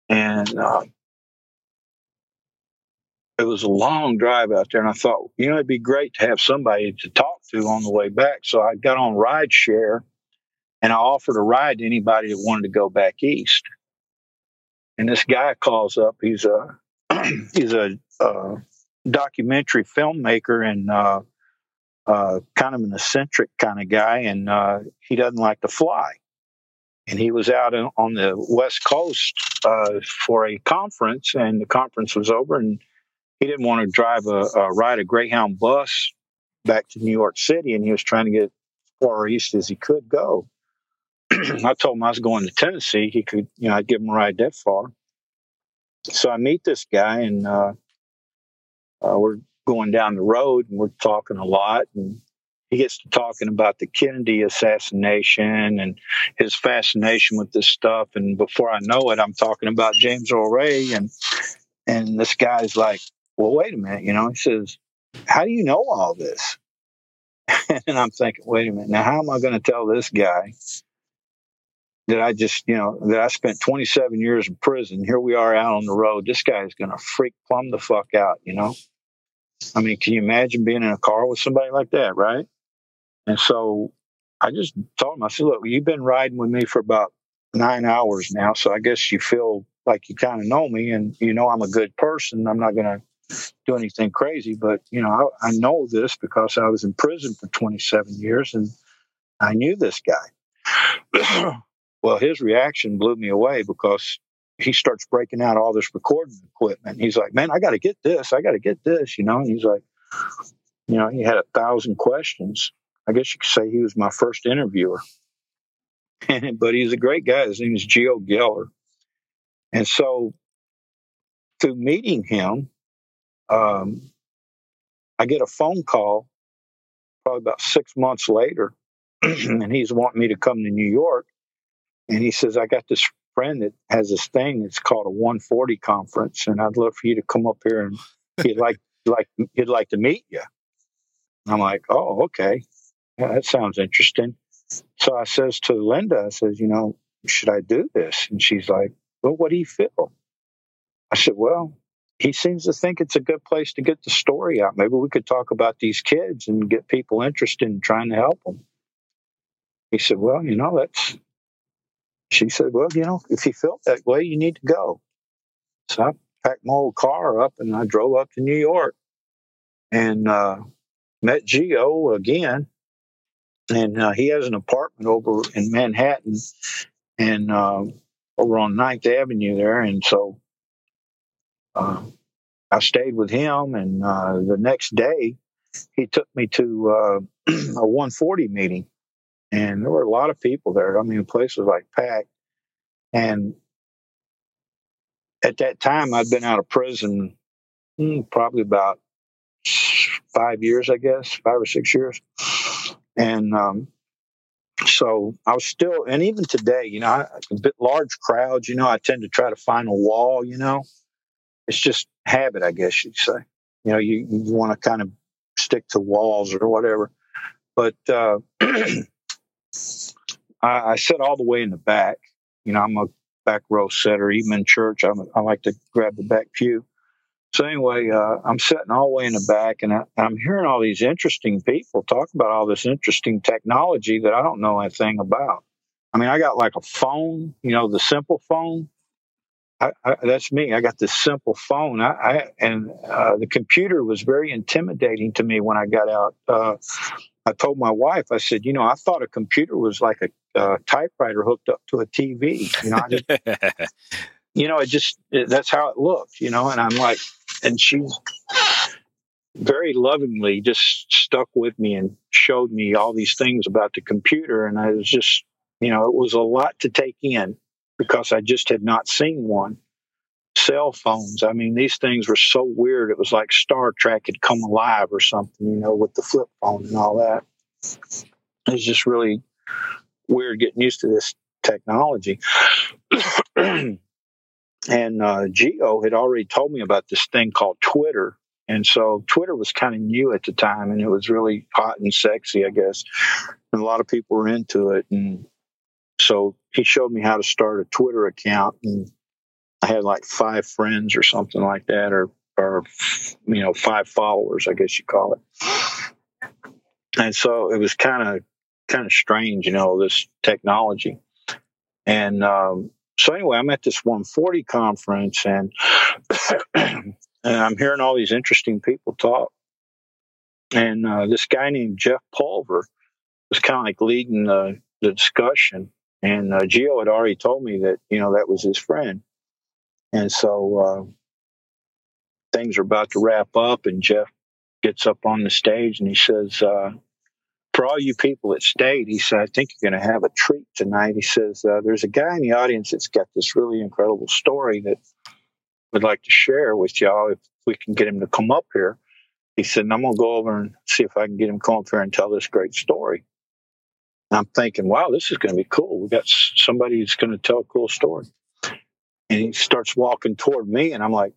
and uh, it was a long drive out there. And I thought, you know, it'd be great to have somebody to talk to on the way back. So I got on rideshare, and I offered a ride to anybody that wanted to go back east. And this guy calls up. He's a he's a uh, documentary filmmaker and uh, uh, kind of an eccentric kind of guy, and uh, he doesn't like to fly and he was out on the west coast uh, for a conference and the conference was over and he didn't want to drive a, a, ride a greyhound bus back to new york city and he was trying to get as far east as he could go i told him i was going to tennessee he could you know i'd give him a ride that far so i meet this guy and uh, uh, we're going down the road and we're talking a lot and he gets to talking about the Kennedy assassination and his fascination with this stuff. And before I know it, I'm talking about James Earl Ray. And, and this guy's like, well, wait a minute. You know, he says, how do you know all this? and I'm thinking, wait a minute. Now, how am I going to tell this guy that I just, you know, that I spent 27 years in prison? Here we are out on the road. This guy is going to freak plumb the fuck out, you know? I mean, can you imagine being in a car with somebody like that, right? And so I just told him, I said, look, you've been riding with me for about nine hours now. So I guess you feel like you kind of know me and you know I'm a good person. I'm not going to do anything crazy, but you know, I, I, know this because I was in prison for 27 years and I knew this guy. well, his reaction blew me away because he starts breaking out all this recording equipment. He's like, man, I got to get this. I got to get this, you know, and he's like, you know, he had a thousand questions I guess you could say he was my first interviewer. but he's a great guy. His name is Geo Geller. And so through meeting him, um, I get a phone call probably about six months later, and he's wanting me to come to New York. And he says, I got this friend that has this thing. It's called a 140 conference, and I'd love for you to come up here and he'd like like he'd like to meet you. I'm like, oh, okay, yeah, that sounds interesting. So I says to Linda, I says, you know, should I do this? And she's like, well, what do you feel? I said, well, he seems to think it's a good place to get the story out. Maybe we could talk about these kids and get people interested in trying to help them. He said, well, you know, that's, she said, well, you know, if you felt that way, you need to go. So I packed my old car up and I drove up to New York and uh, met Geo again. And uh, he has an apartment over in Manhattan and uh, over on Ninth Avenue there. And so uh, I stayed with him. And uh, the next day, he took me to uh, a 140 meeting. And there were a lot of people there. I mean, the place was like packed. And at that time, I'd been out of prison hmm, probably about five years, I guess, five or six years. And um, so I was still, and even today, you know, I, a bit large crowds, you know, I tend to try to find a wall, you know. It's just habit, I guess you'd say. You know, you, you want to kind of stick to walls or whatever. But uh, I, I sit all the way in the back. You know, I'm a back row setter, even in church. I'm, I like to grab the back pew. So anyway, uh, I'm sitting all the way in the back, and I, am hearing all these interesting people talk about all this interesting technology that I don't know anything about. I mean, I got like a phone, you know, the simple phone. I, I, that's me. I got this simple phone, I, and uh, the computer was very intimidating to me when I got out. Uh, I told my wife, I said, you know, I thought a computer was like a, a typewriter hooked up to a TV. You know, I just, you know, it just it, that's how it looked. You know, and I'm like, and she very lovingly just stuck with me and showed me all these things about the computer. And I was just, you know, it was a lot to take in because I just had not seen one. Cell phones, I mean, these things were so weird. It was like Star Trek had come alive or something, you know, with the flip phone and all that. It's just really weird getting used to this technology. and uh, Geo had already told me about this thing called Twitter. And so Twitter was kind of new at the time and it was really hot and sexy, I guess. And a lot of people were into it. And so he showed me how to start a Twitter account. And I had like five friends or something like that, or, or, you know, five followers, I guess you call it. And so it was kind of, kind of strange, you know, this technology. And, um, so anyway, I'm at this 140 conference and, and I'm hearing all these interesting people talk. And uh, this guy named Jeff Pulver was kind of like leading the, the discussion. And uh, Geo had already told me that, you know, that was his friend. And so uh, things are about to wrap up, and Jeff gets up on the stage and he says, uh, for all you people that stayed, he said, I think you're going to have a treat tonight. He says, uh, There's a guy in the audience that's got this really incredible story that would like to share with y'all if we can get him to come up here. He said, I'm going to go over and see if I can get him come up here and tell this great story. I'm thinking, wow, this is going to be cool. We got somebody who's going to tell a cool story. And he starts walking toward me, and I'm like,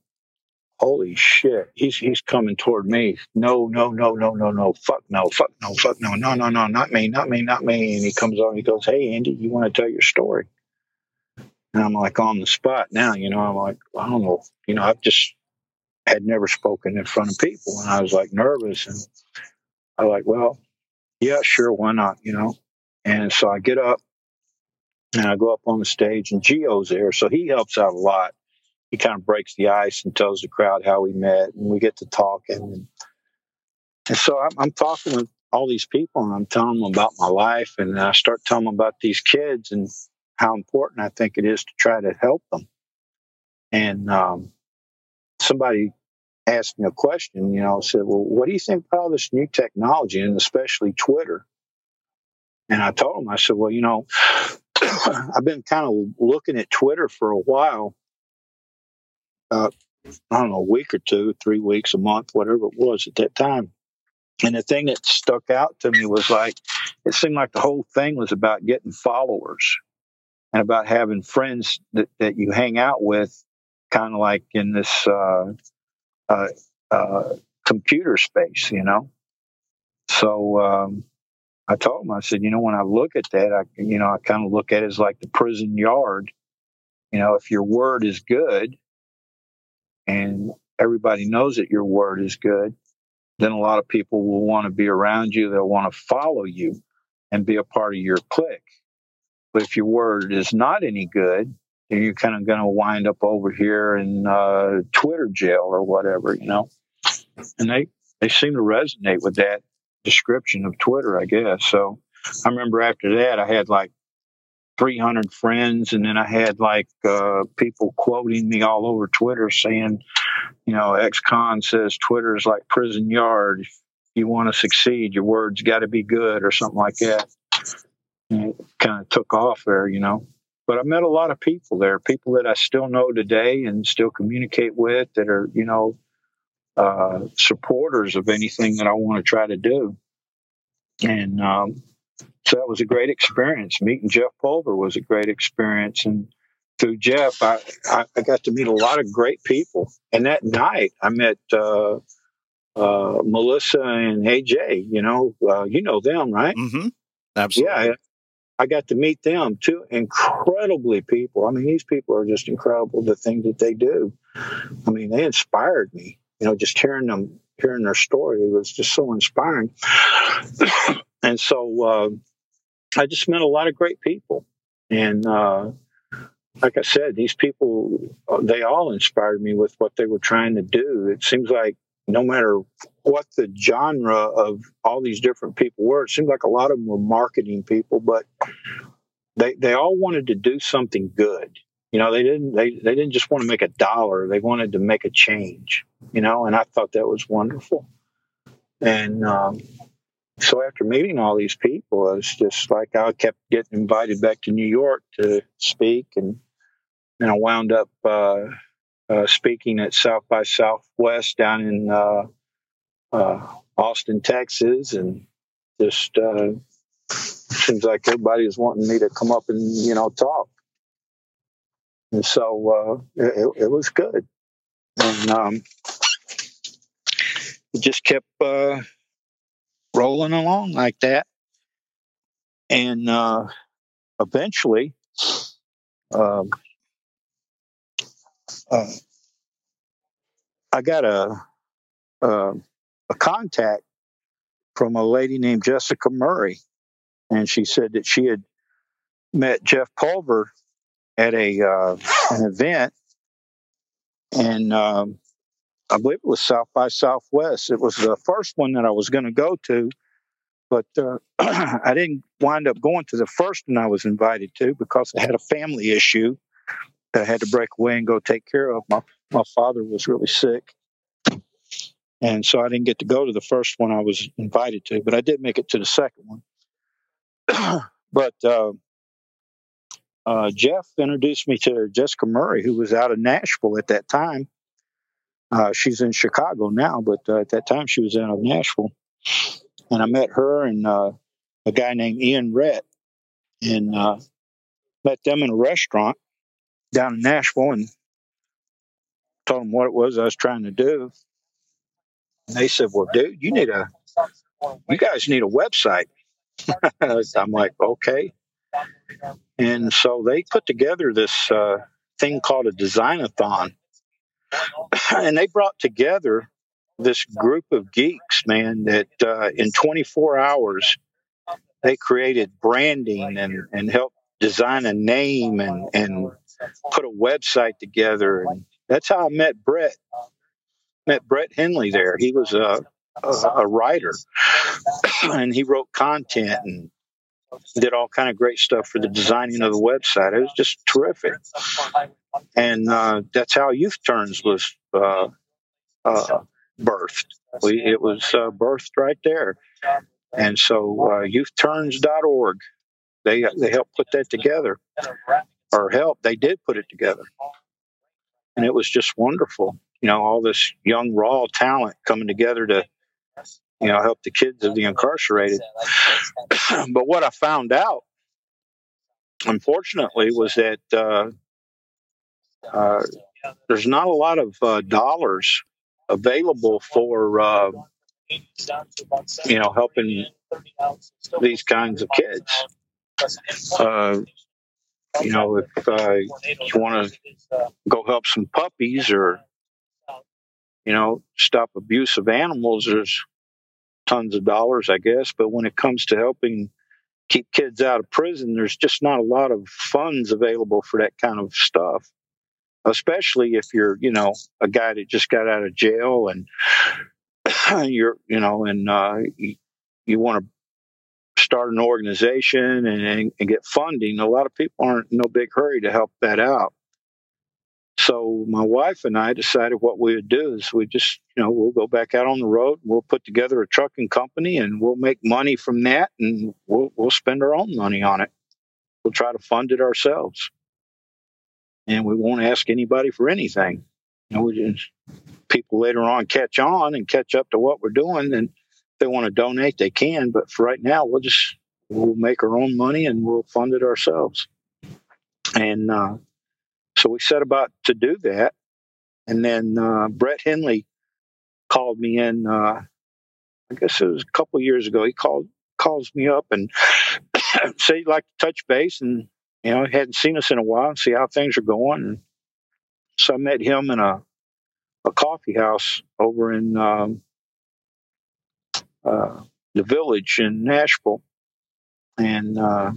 holy shit, he's he's coming toward me. No, no, no, no, no, no, fuck no, fuck no, fuck no, no, no, no, not me, not me, not me. And he comes on, he goes, Hey Andy, you want to tell your story? And I'm like on the spot now, you know, I'm like, I don't know, you know, I've just had never spoken in front of people and I was like nervous and I like, well, yeah, sure, why not, you know? And so I get up and I go up on the stage and Geo's there, so he helps out a lot he kind of breaks the ice and tells the crowd how we met, and we get to talking. And, and so I'm, I'm talking with all these people, and I'm telling them about my life, and I start telling them about these kids and how important I think it is to try to help them. And um, somebody asked me a question, you know, said, Well, what do you think about all this new technology and especially Twitter? And I told him, I said, Well, you know, I've been kind of looking at Twitter for a while uh, I don't know, a week or two, three weeks, a month, whatever it was at that time. And the thing that stuck out to me was like, it seemed like the whole thing was about getting followers and about having friends that, that you hang out with, kind of like in this uh, uh, uh, computer space, you know. So um, I told him, I said, you know, when I look at that, I, you know, I kind of look at it as like the prison yard. You know, if your word is good and everybody knows that your word is good, then a lot of people will want to be around you. They'll want to follow you and be a part of your clique. But if your word is not any good, then you're kind of going to wind up over here in uh, Twitter jail or whatever, you know. And they they seem to resonate with that description of Twitter, I guess. So I remember after that, I had like 300 friends, and then I had like uh, people quoting me all over Twitter saying, you know, ex con says Twitter is like prison yard. If you want to succeed, your words got to be good, or something like that. And it kind of took off there, you know. But I met a lot of people there, people that I still know today and still communicate with that are, you know, uh, supporters of anything that I want to try to do. And um, so that was a great experience. Meeting Jeff Pulver was a great experience. And through Jeff, I, I, I got to meet a lot of great people. And that night, I met uh, uh, Melissa and AJ. You know, uh, you know them, right?
Mm-hmm. Absolutely.
Yeah, I got to meet them. Two incredibly people. I mean, these people are just incredible. The things that they do. I mean, they inspired me. You know, just hearing them, hearing their story was just so inspiring. and so uh, I just met a lot of great people. And uh, like I said, these people, uh, they all inspired me with what they were trying to do. It seems like no matter what the genre of all these different people were, it seemed like a lot of them were marketing people, but they they all wanted to do something good. You know, they didn't they, they didn't just want to make a dollar, they wanted to make a change, you know, and I thought that was wonderful. And um, so after meeting all these people, it's just like I kept getting invited back to New York to speak, and and I wound up uh, uh, speaking at South by Southwest down in uh, uh Austin, Texas, and just uh, seems like everybody is wanting me to come up and you know talk, and so uh, it, it, was good, and um, it just kept rolling along like that. And uh, eventually, um, uh, I got a, a, a contact from a lady named Jessica Murray, and she said that she had met Jeff Pulver at a uh, an event, and um, I believe it was South by Southwest. It was the first one that I was going to go to, but uh, I didn't wind up going to the first one I was invited to because I had a family issue that I had to break away and go take care of. My my father was really sick, and so I didn't get to go to the first one I was invited to, but I did make it to the second one. but uh, uh, Jeff introduced me to Jessica Murray, who was out of Nashville at that time uh, she's in Chicago now, but uh, at that time she was out of Nashville. And I met her and uh, a guy named Ian Rett, and uh, met them in a restaurant down in Nashville, and told them what it was I was trying to do. And they said, "Well, dude, you need a, you guys need a website." I'm like, okay. And so they put together this uh, thing called a designathon and they brought together this group of geeks, man, that uh, in 24 hours they created branding and, and helped design a name and, and put a website together. And that's how I met Brett. Met Brett Henley there. He was a, a, a writer and he wrote content and did all kind of great stuff for the designing of the website. It was just terrific and uh, that's how Youth Turns was uh, uh, birthed. We, it was uh, birthed right there, and so uh, YouthTurns.org they they helped put that together, or help they did put it together, and it was just wonderful. You know, all this young raw talent coming together to you know help the kids of the incarcerated. but what I found out, unfortunately, was that uh, uh, there's not a lot of uh, dollars available for uh, you know helping these kinds of kids. Uh, you know, if uh, you want to go help some puppies or you know stop abuse of animals, there's tons of dollars, I guess. But when it comes to helping keep kids out of prison, there's just not a lot of funds available for that kind of stuff. Especially if you're, you know, a guy that just got out of jail and you're, you know, and uh, you, you want to start an organization and, and, and get funding. A lot of people aren't in no big hurry to help that out. So my wife and I decided what we would do is we just, you know, we'll go back out on the road. We'll put together a trucking company and we'll make money from that, and we'll we'll spend our own money on it. We'll try to fund it ourselves, and we won't ask anybody for anything. You know, we just, people later on catch on and catch up to what we're doing, and if they want to donate, they can. But for right now, we'll just we'll make our own money and we'll fund it ourselves. And uh, so we set about to do that. And then uh, Brett Henley called me in, uh, I guess it was a couple years ago. He called calls me up and said he'd like to touch base and, you know, he hadn't seen us in a while and see how things are going. And so I met him in a, a coffee house over in um, uh, the village in Nashville. And uh,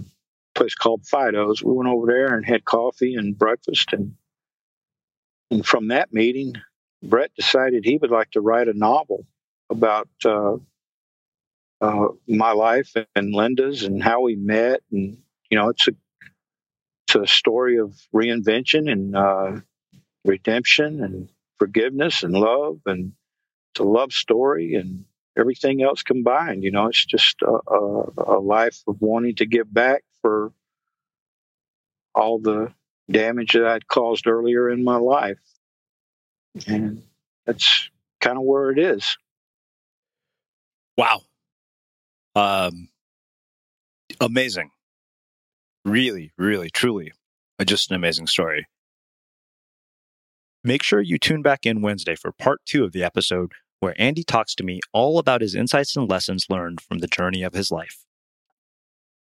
place called Fido's. We went over there and had coffee and breakfast, and and from that meeting, Brett decided he would like to write a novel about uh, uh, my life and Linda's and how we met, and you know, it's a it's a story of reinvention and uh, redemption and forgiveness and love, and it's a love story and everything else combined. You know, it's just a, a, a life of wanting to give back for all the damage that I'd caused earlier in my life. And that's kind of where it is.
Wow. Um, amazing. Really, really, truly, just an amazing story. Make sure you tune back in Wednesday for part two of the episode where Andy talks to me all about his insights and lessons learned from the journey of his life.